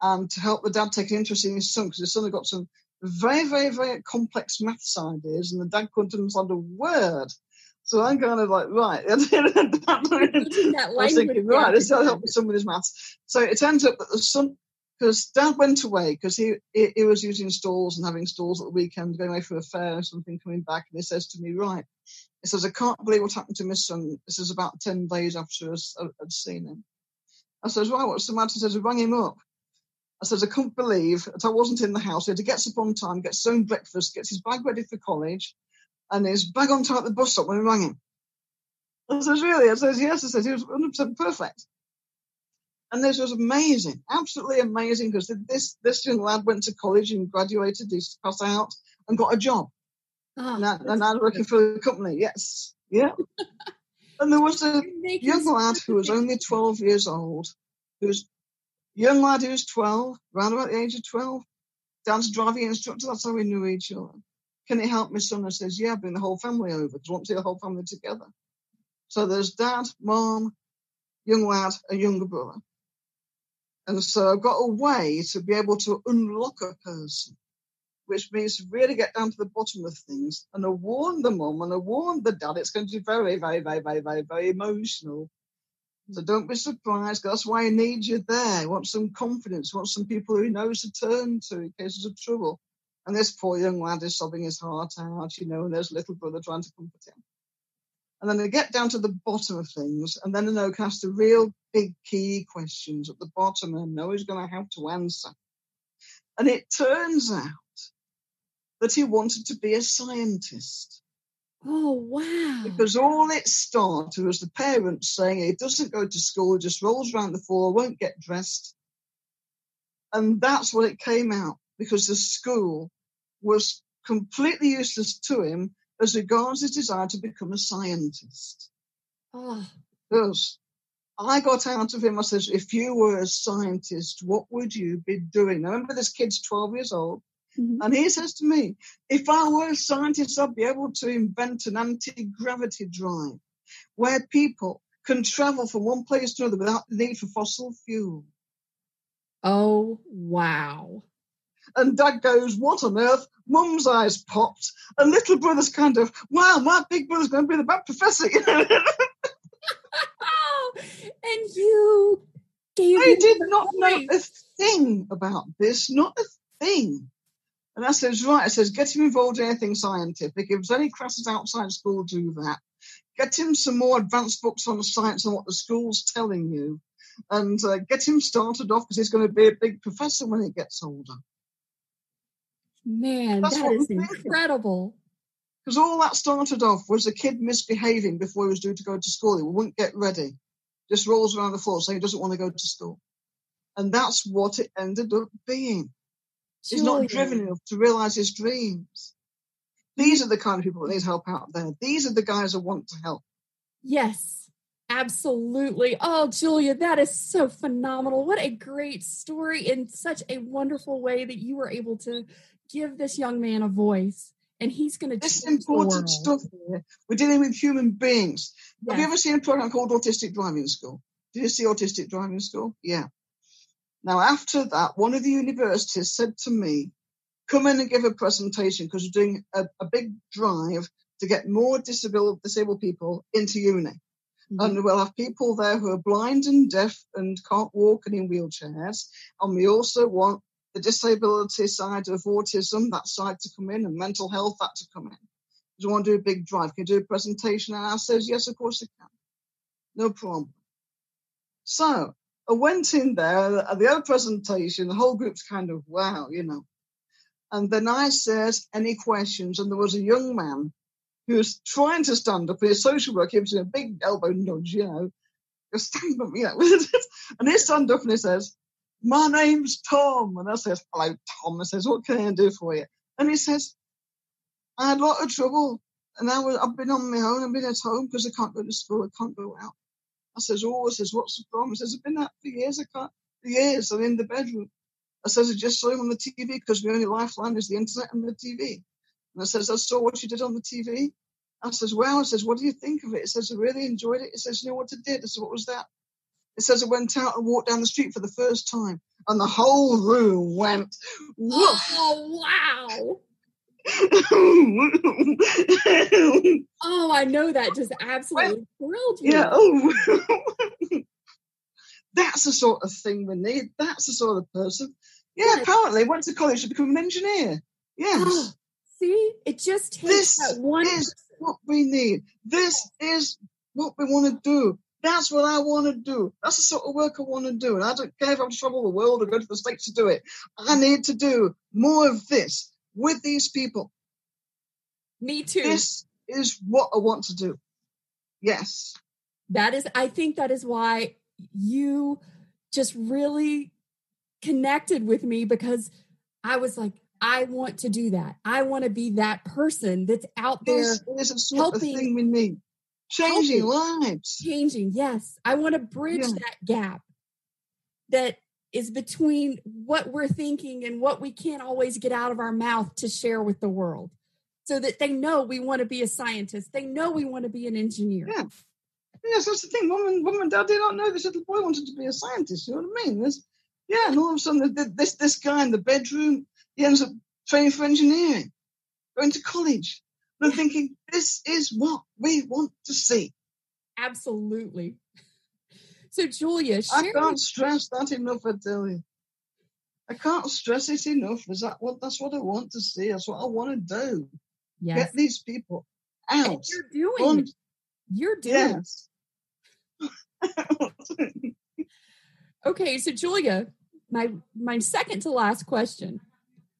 and to help the dad take an interest in his son, because his son had got some very, very, very complex maths ideas, and the dad couldn't understand a word. So I'm kind of like, right. [laughs] [laughs] I was thinking, right, this will help with his maths. So it ends up that the son, because dad went away because he, he, he was using stalls and having stalls at the weekend, going away for a fair or something, coming back, and he says to me, right, he says, I can't believe what happened to my son. This is about 10 days after I'd seen him. I says, well, what's the matter? He says, I rang him up. I says, I couldn't believe that I wasn't in the house. He had to get up on time, get his own breakfast, gets his bag ready for college, and his bag on top of the bus stop when I rang him. I says, really? I says, yes. I says, he was 100% perfect. And this was amazing, absolutely amazing, because this, this young lad went to college and graduated, he passed out and got a job. Oh, and, I, and I'm working for the company. Yes. Yeah. [laughs] and there was a young lad who was only 12 years old, who's young lad who was 12, around about the age of 12, dance driving instructor. That's how we knew each other. Can he help me, son? I says, yeah, bring the whole family over because I want to see the whole family together. So there's dad, mom, young lad, a younger brother. And so I've got a way to be able to unlock a person which means to really get down to the bottom of things. And I warned the mom and I warned the dad it's going to be very, very, very, very, very, very emotional. So don't be surprised. That's why I need you there. I want some confidence. I want some people who knows to turn to in cases of trouble. And this poor young lad is sobbing his heart out, you know, and there's little brother trying to comfort him. And then they get down to the bottom of things, and then I know ask the real big key questions at the bottom, and I know he's going to have to answer. And it turns out that he wanted to be a scientist. Oh, wow. Because all it started was the parents saying he doesn't go to school, just rolls around the floor, won't get dressed. And that's what it came out because the school was completely useless to him as regards his desire to become a scientist. Oh. Because I got out of him, I said, if you were a scientist, what would you be doing? I remember, this kid's 12 years old. Mm-hmm. And he says to me, if I were a scientist, I'd be able to invent an anti gravity drive where people can travel from one place to another without the need for fossil fuel. Oh, wow. And dad goes, What on earth? Mum's eyes popped. And little brother's kind of, Wow, my big brother's going to be the bad professor. [laughs] [laughs] and you gave I did not know a thing about this, not a thing. And I says, right, I says, get him involved in anything scientific. If there's any classes outside school, do that. Get him some more advanced books on science and what the school's telling you. And uh, get him started off because he's going to be a big professor when he gets older. Man, That's that is incredible. Because all that started off was a kid misbehaving before he was due to go to school. He wouldn't get ready. Just rolls around the floor saying he doesn't want to go to school. And that's what it ended up being. He's not driven enough to realize his dreams. These are the kind of people that need help out there. These are the guys that want to help. Yes, absolutely. Oh, Julia, that is so phenomenal. What a great story in such a wonderful way that you were able to give this young man a voice. And he's going to This important stuff here. We're dealing with human beings. Have you ever seen a program called Autistic Driving School? Did you see Autistic Driving School? Yeah. Now, after that, one of the universities said to me, come in and give a presentation because we're doing a, a, big drive to get more disabled, disabled people into uni. Mm-hmm. And we'll have people there who are blind and deaf and can't walk and in wheelchairs. And we also want the disability side of autism, that side to come in, and mental health, that to come in. Do you want to do a big drive? Can you do a presentation? And I says, yes, of course I can. No problem. So I went in there at the other presentation, the whole group's kind of, wow, you know. And then I says, any questions? And there was a young man who was trying to stand up. His social worker gives him a big elbow nudge, you know, just stand up, you know. [laughs] and he stand up and he says, my name's Tom. And I says, hello, Tom. I says, what can I do for you? And he says, I had a lot of trouble. And I was, I've been on my own. I've been at home because I can't go to school. I can't go out. I says, oh, I says, what's the problem? I says, I've been out for years. I can't, for years. I'm in the bedroom. I says, I just saw him on the TV because my only lifeline is the internet and the TV. And I says, I saw what you did on the TV. I says, wow. I says, what do you think of it? It says, I really enjoyed it. It says, you know what I did? I said, what was that? It says I went out and walked down the street for the first time, and the whole room went. Woof. Oh wow! [laughs] oh, I know that just absolutely thrilled you. Yeah. Oh. [laughs] That's the sort of thing we need. That's the sort of person. Yeah, yes. apparently went to college to become an engineer. Yes. Oh, see, it just takes this that one. Is what we need. This is what we want to do. That's what I want to do. That's the sort of work I want to do. And I don't care if I have to travel the world or go to the States to do it. I need to do more of this with these people. Me too. This is what I want to do. Yes. That is, I think that is why you just really connected with me because I was like, I want to do that. I want to be that person that's out there this is a sort helping. Of thing we need. Changing lives. Changing, yes. I want to bridge yeah. that gap that is between what we're thinking and what we can't always get out of our mouth to share with the world so that they know we want to be a scientist. They know we want to be an engineer. Yeah. Yes, that's the thing. Woman, woman, dad did not know this little boy wanted to be a scientist. You know what I mean? This, yeah, and all of a sudden, this this guy in the bedroom, he ends up training for engineering, going to college. I'm thinking, this is what we want to see. Absolutely. So, Julia, I can't stress that enough. I tell you, I can't stress it enough. Is that what? That's what I want to see. That's what I want to do. Yes. Get these people out. And you're doing. it. You're doing. Yes. [laughs] okay, so Julia, my my second to last question.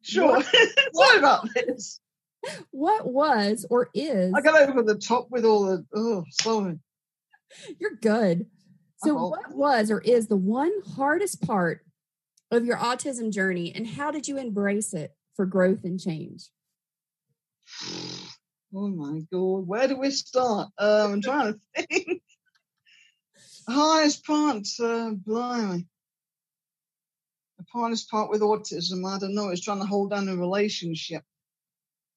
Sure. [laughs] What about this what was or is I got over the top with all the oh sorry. You're good. So oh. what was or is the one hardest part of your autism journey and how did you embrace it for growth and change? [sighs] Oh my god, where do we start? Um, I'm trying to [laughs] think. hardest part, uh, blimey. The hardest part with autism, I don't know, is trying to hold down a relationship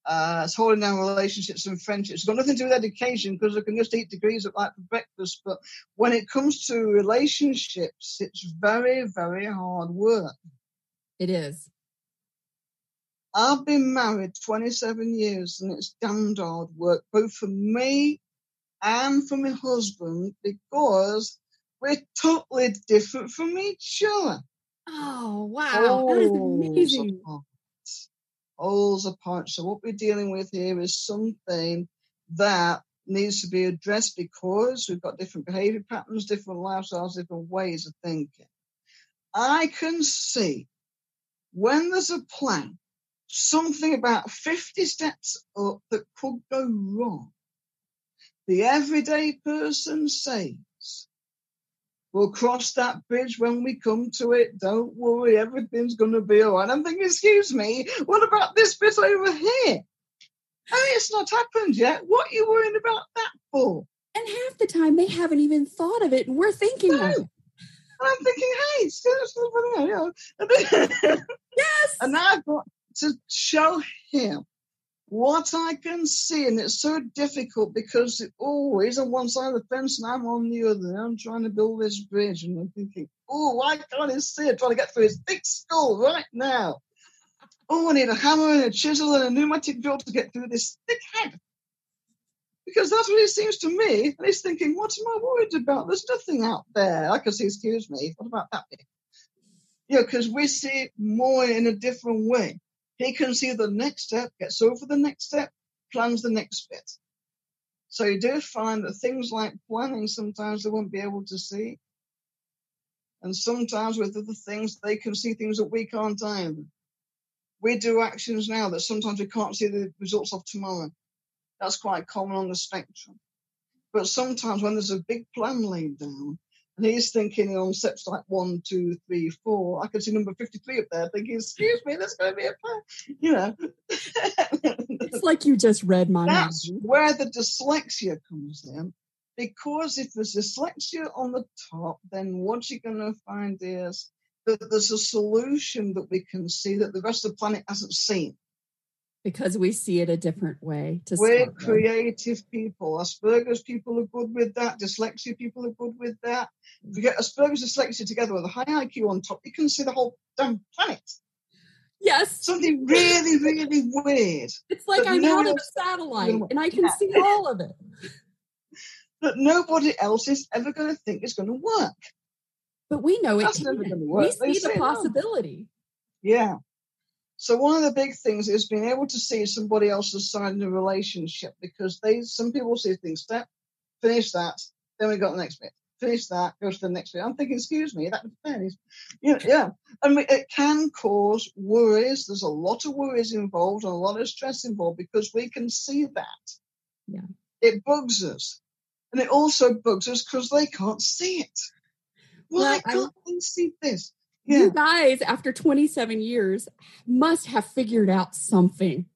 uh, it's holding down relationships and friendships. It's got nothing to do with education because I can just eat degrees at like for breakfast. But when it comes to relationships, it's very, very hard work. It is. I've been married 27 years and it's damned hard work, both for me and for my husband, because we're totally different from each other. Oh, wow. Oh, that is amazing poles apart. So what we're dealing with here is something that needs to be addressed because we've got different behavior patterns, different lifestyles, different ways of thinking. I can see when there's a plan, something about 50 steps up that could go wrong. The everyday person says, We'll cross that bridge when we come to it. Don't worry, everything's going to be all right. I'm thinking, excuse me, what about this bit over here? Oh, it's not happened yet. What are you worrying about that for? And half the time they haven't even thought of it, and we're thinking no. of I'm thinking, hey, [laughs] yes. And I've got to show him what I can see, and it's so difficult because it always on one side of the fence and I'm on the other. I'm trying to build this bridge, and I'm thinking, oh, why can't he see it? Trying to get through his thick skull right now. Oh, I need a hammer and a chisel and a pneumatic drill to get through this thick head. Because that's what it seems to me. And he's thinking, what am I worried about? There's nothing out there. I can see, excuse me, what about that bit? Yeah, because we see more in a different way. He can see the next step, gets over the next step, plans the next bit. So you do find that things like planning sometimes they won't be able to see. And sometimes with other things, they can see things that we can't either. We do actions now that sometimes we can't see the results of tomorrow. That's quite common on the spectrum. But sometimes when there's a big plan laid down, and he's thinking on steps like one, two, three, four, I can see number 53 up there thinking, excuse me, there's going to be a plan. You know. it's like you just read my That's mind. where the dyslexia comes in. Because if there's dyslexia on the top, then what you're going to find is that there's a solution that we can see that the rest of the planet hasn't seen because we see it a different way. To We're creative people. Asperger's people are good with that. Dyslexia people are good with that. If you get Asperger's dyslexia together with a high IQ on top, you can see the whole damn planet. Yes. Something really, really weird. It's like I'm out of a satellite and I can yeah. see all of it. That nobody else is ever going to think is going to work. But we know it can. We see the possibility. No. Yeah. So one of the big things is being able to see somebody else's side in a relationship because they some people see things step, finish that, then we got the next bit. Finish that, go to the next bit. I'm thinking, excuse me, that was Yeah, yeah. And it can cause worries. There's a lot of worries involved and a lot of stress involved because we can see that. Yeah. It bugs us. And it also bugs us because they can't see it. Why well, can't they see this? Yeah. you guys, after 27 years, must have figured out something.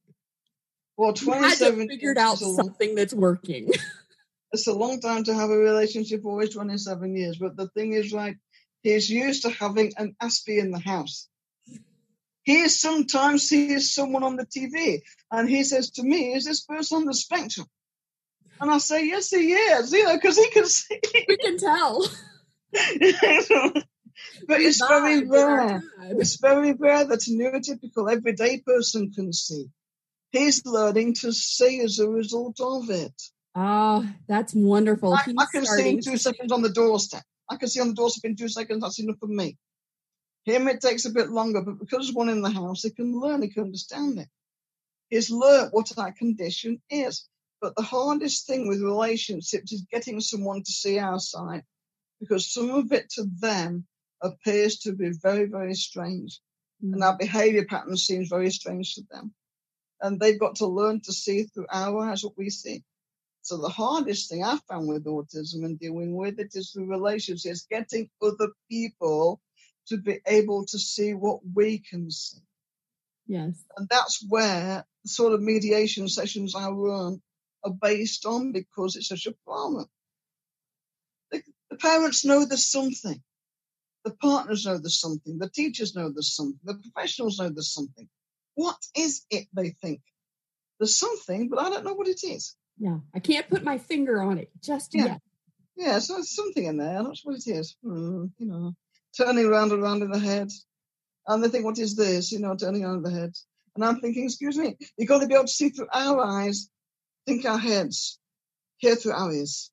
Well, 27 figured out something that's working. [laughs] it's a long time to have a relationship, always 27 years. But the thing is, like, he's used to having an Aspie in the house. He sometimes sees someone on the TV and he says to me, Is this person on the spectrum? And I say, Yes, he is, you know, because he can see. We can tell. [laughs] [laughs] but it's very rare. It's very rare that a neurotypical everyday person can see. He's learning to see as a result of it. Oh, that's wonderful. I, I can see in two seconds on the doorstep. I can see on the doorstep in two seconds. That's enough for me. Him, it takes a bit longer, but because there's one in the house, he can learn, he can understand it. He's learnt what that condition is. But the hardest thing with relationships is getting someone to see our side because some of it to them appears to be very, very strange. Mm. And our behavior pattern seems very strange to them. And they've got to learn to see through our eyes what we see. So the hardest thing I've found with autism and dealing with it is the relationships, is getting other people to be able to see what we can see. Yes. And that's where the sort of mediation sessions I run are based on because it's such a problem. The, the parents know there's something. The partners know there's something. The teachers know there's something. The professionals know there's something. What is it they think? There's something, but I don't know what it is. Yeah, I can't put my finger on it just yeah. yet. Yeah, so there's something in there. I'm not sure what it is. Hmm, you know, turning around and around in the head. And they think, what is this? You know, turning around in the head. And I'm thinking, excuse me, you've got to be able to see through our eyes, think our heads, hear through our ears.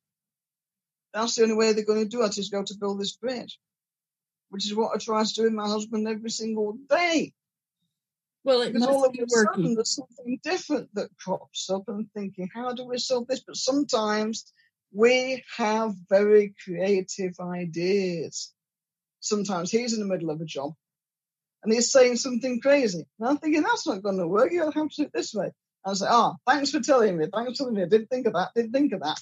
That's the only way they're going to do it is go to build this bridge which is what I try to do with my husband every single day. Well, it all of a sudden there's something different that crops up and thinking, how do we solve this? But sometimes we have very creative ideas. Sometimes he's in the middle of a job and he's saying something crazy. And I'm thinking, that's not going to work. You'll have to do it this way. And I say, oh, thanks for telling me. Thanks for telling me. I didn't think of that. Didn't think of that.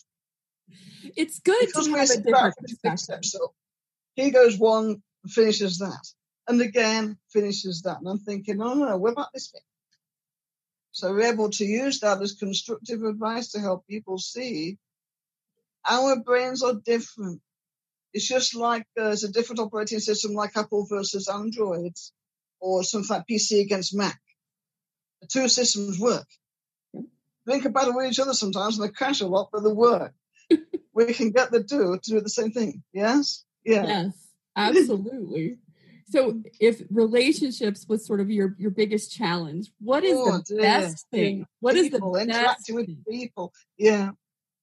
It's good because to have a different perspective. He goes one finishes that. And again, finishes that. And I'm thinking, oh no, no, what about this bit? So we're able to use that as constructive advice to help people see our brains are different. It's just like uh, there's a different operating system like Apple versus Androids or something like PC against Mac. The two systems work. They can battle with each other sometimes and they crash a lot, but they work. [laughs] we can get the two to do the same thing. Yes? Yeah. Yes. [laughs] Absolutely. So if relationships was sort of your your biggest challenge, what is oh, the dear. best thing? What people, is the interacting with people? Yeah.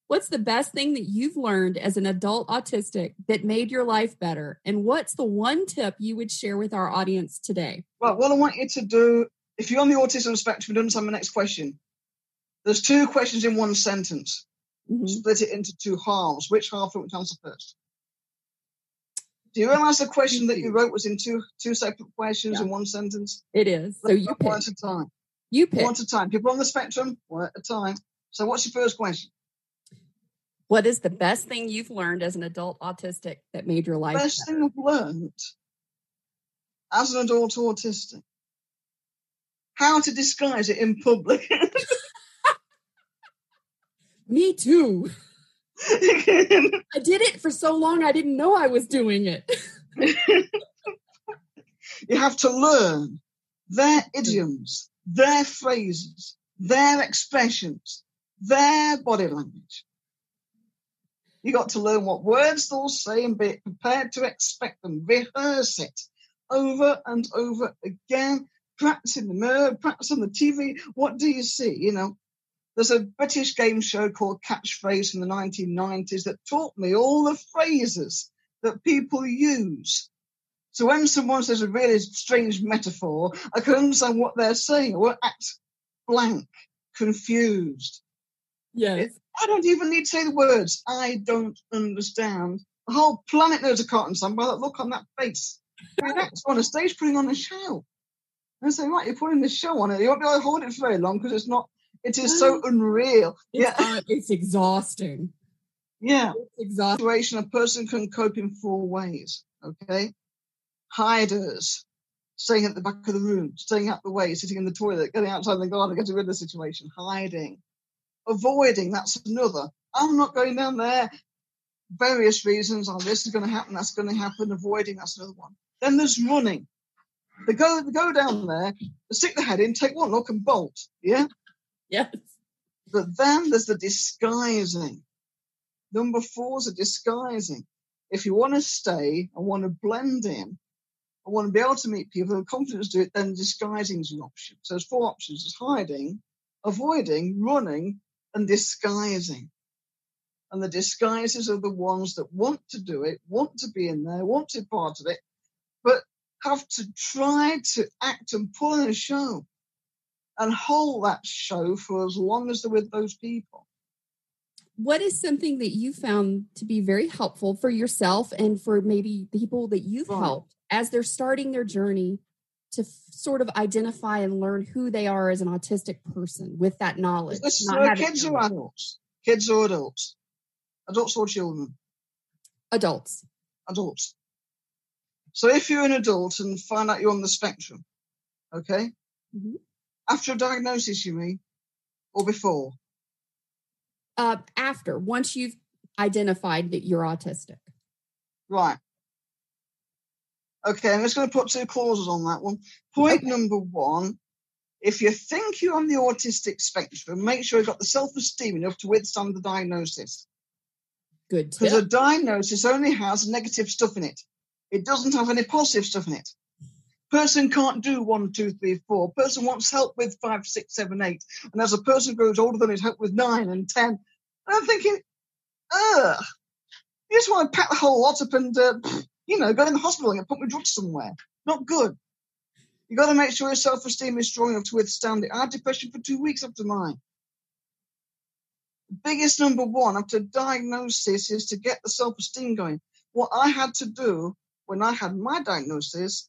What's the best thing that you've learned as an adult autistic that made your life better? And what's the one tip you would share with our audience today? Well, what I want you to do, if you're on the autism spectrum, don't understand my next question. There's two questions in one sentence. Mm-hmm. Split it into two halves. Which half do you want to answer first? Do you realize the question that you wrote was in two two separate questions yeah. in one sentence? It is. So you one at a time. You pick. One at a time. People on the spectrum, one at a time. So what's your first question? What is the best thing you've learned as an adult autistic that made your life? Best better? thing I've learned as an adult autistic. How to disguise it in public. [laughs] Me too. [laughs] I did it for so long I didn't know I was doing it. [laughs] you have to learn their idioms, their phrases, their expressions, their body language. You got to learn what words they'll say and be prepared to expect them. Rehearse it over and over again. Practice in the mirror, practice on the TV. What do you see? You know, there's a British game show called Catchphrase from the 1990s that taught me all the phrases that people use. So when someone says a really strange metaphor, I can understand what they're saying. I won't act blank, confused. Yes. I don't even need to say the words. I don't understand. The whole planet knows a cotton son by that look on that face. [laughs] Next on a stage putting on a show. And say, right, you're putting this show on it. You won't be able to hold it for very long because it's not, it is so [gasps] unreal. It's, yeah. Uh, it's exhausting. Yeah. It's exhausting. Situation, a person can cope in four ways. Okay. Hiders, staying at the back of the room, staying out the way, sitting in the toilet, getting outside the garden, getting rid of the situation, hiding avoiding, that's another. I'm not going down there. Various reasons. Oh, this is going to happen. That's going to happen. Avoiding. That's another one. Then there's running. They go, they go down there, stick the head in, take one look and bolt. Yeah. [laughs] Yes. But then there's the disguising. Number four is the disguising. If you want to stay and want to blend in, I want to be able to meet people and confidence to do it, then disguising is an option. So there's four options. There's hiding, avoiding, running, and disguising. And the disguises are the ones that want to do it, want to be in there, want to be part of it, but have to try to act and pull in a show and hold that show for as long as they're with those people. What is something that you found to be very helpful for yourself and for maybe people that you've right. helped as they're starting their journey to f- sort of identify and learn who they are as an autistic person with that knowledge. This is kids or adults? Kids or adults? Adults or children? Adults. Adults. So if you're an adult and find out you're on the spectrum, okay? Mm-hmm. After a diagnosis, you mean? Or before? Uh, after, once you've identified that you're autistic. Right. Okay, I'm just going to put two clauses on that one. Point okay. number one if you think you're on the autistic spectrum, make sure you've got the self esteem enough to withstand the diagnosis. Good. Because a diagnosis only has negative stuff in it, it doesn't have any positive stuff in it. Person can't do one, two, three, four. Person wants help with five, six, seven, eight. And as a person grows older, than needs help with nine and ten. And I'm thinking, ugh, you just want to pack the whole lot up and uh, you know, go in the hospital and get put with drugs somewhere. Not good. You got to make sure your self-esteem is strong enough to withstand it. I had depression for two weeks after mine. Biggest number one after diagnosis is to get the self-esteem going. What I had to do when I had my diagnosis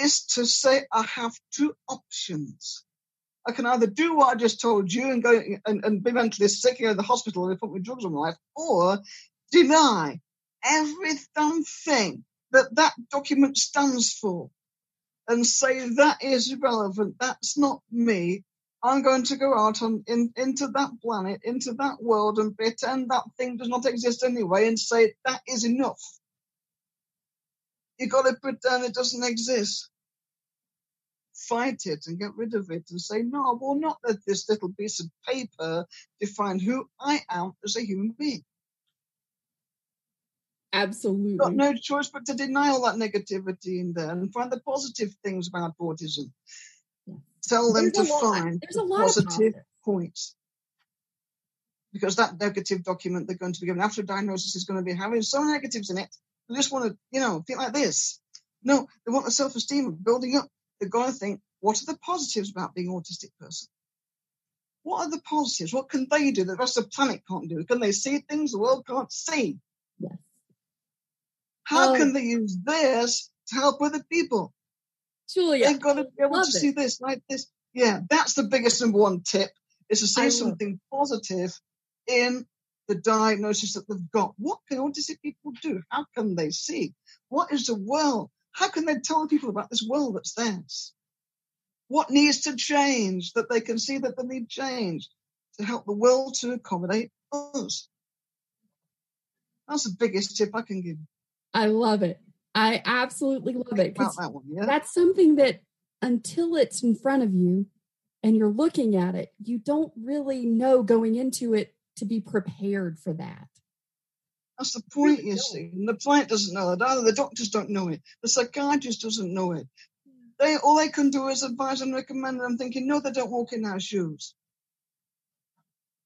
is to say I have two options. I can either do what I just told you and go and, and be mentally sick to the hospital and put me drugs on my life, or deny every damn thing that that document stands for and say that is irrelevant. That's not me. I'm going to go out on, in, into that planet, into that world, and pretend that thing does not exist anyway, and say that is enough. You got to put pretend it doesn't exist. Fight it and get rid of it, and say no. I will not let this little piece of paper define who I am as a human being. Absolutely. Got no choice but to deny all that negativity in there and find the positive things about autism. Yeah. Tell them there's to find positive points. because that negative document they're going to be given after diagnosis is going to be having some negatives in it. They just want to, you know, feel like this. No, they want the self-esteem of building up. They've got to think, what are the positives about being an autistic person? What are the positives? What can they do that the rest of the planet can't do? Can they see things the world can't see? Yes. How oh. can they use this to help other people? Julia, they've got to be able to it. see this like this. Yeah, that's the biggest number one tip is to see something positive in the diagnosis that they've got. What can autistic people do? How can they see? What is the world? How can they tell people about this world that's theirs? What needs to change that they can see that they need change to help the world to accommodate us? That's the biggest tip I can give. I love it. I absolutely love it. That one, yeah? That's something that until it's in front of you and you're looking at it, you don't really know going into it to be prepared for that. That's the point, you see. And the plant doesn't know it either. The doctors don't know it. The psychiatrist doesn't know it. Hmm. They all they can do is advise and recommend. I'm thinking, no, they don't walk in our shoes.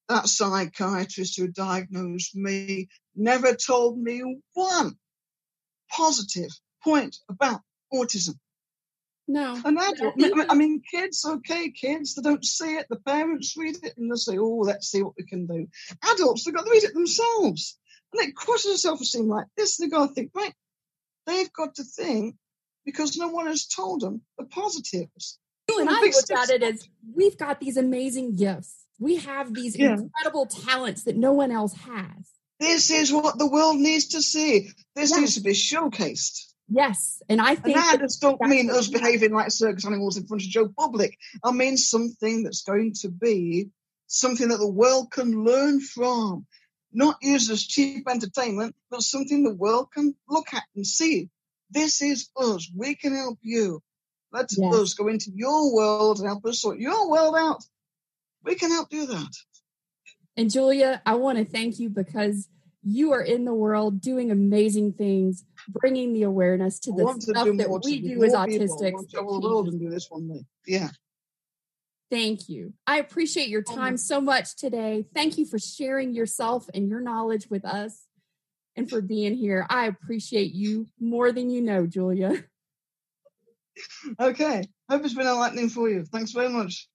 That psychiatrist who diagnosed me never told me one positive point about autism. No. And adult, I mean, kids, okay, kids, they don't see it. The parents read it and they say, oh, let's see what we can do. Adults, they've got to read it themselves. And it crushes a self-esteem like this. They've got to think, right, they've got to think because no one has told them the positives. and I look at it as we've got these amazing gifts. We have these yeah. incredible talents that no one else has. This is what the world needs to see. This needs to be showcased. Yes, and I think and I just don't mean us behaving like circus animals in front of Joe Public. I mean something that's going to be something that the world can learn from, not used as cheap entertainment, but something the world can look at and see. This is us. We can help you. Let yes. us go into your world and help us sort your world out. We can help do that. And Julia, I want to thank you because you are in the world doing amazing things, bringing the awareness to the stuff to that we do as autistics. world and do this one day. Yeah. Thank you. I appreciate your oh, time so much today. Thank you for sharing yourself and your knowledge with us and for being here. I appreciate you more than you know, Julia. [laughs] Okay. Hope it's been enlightening for you. Thanks very much.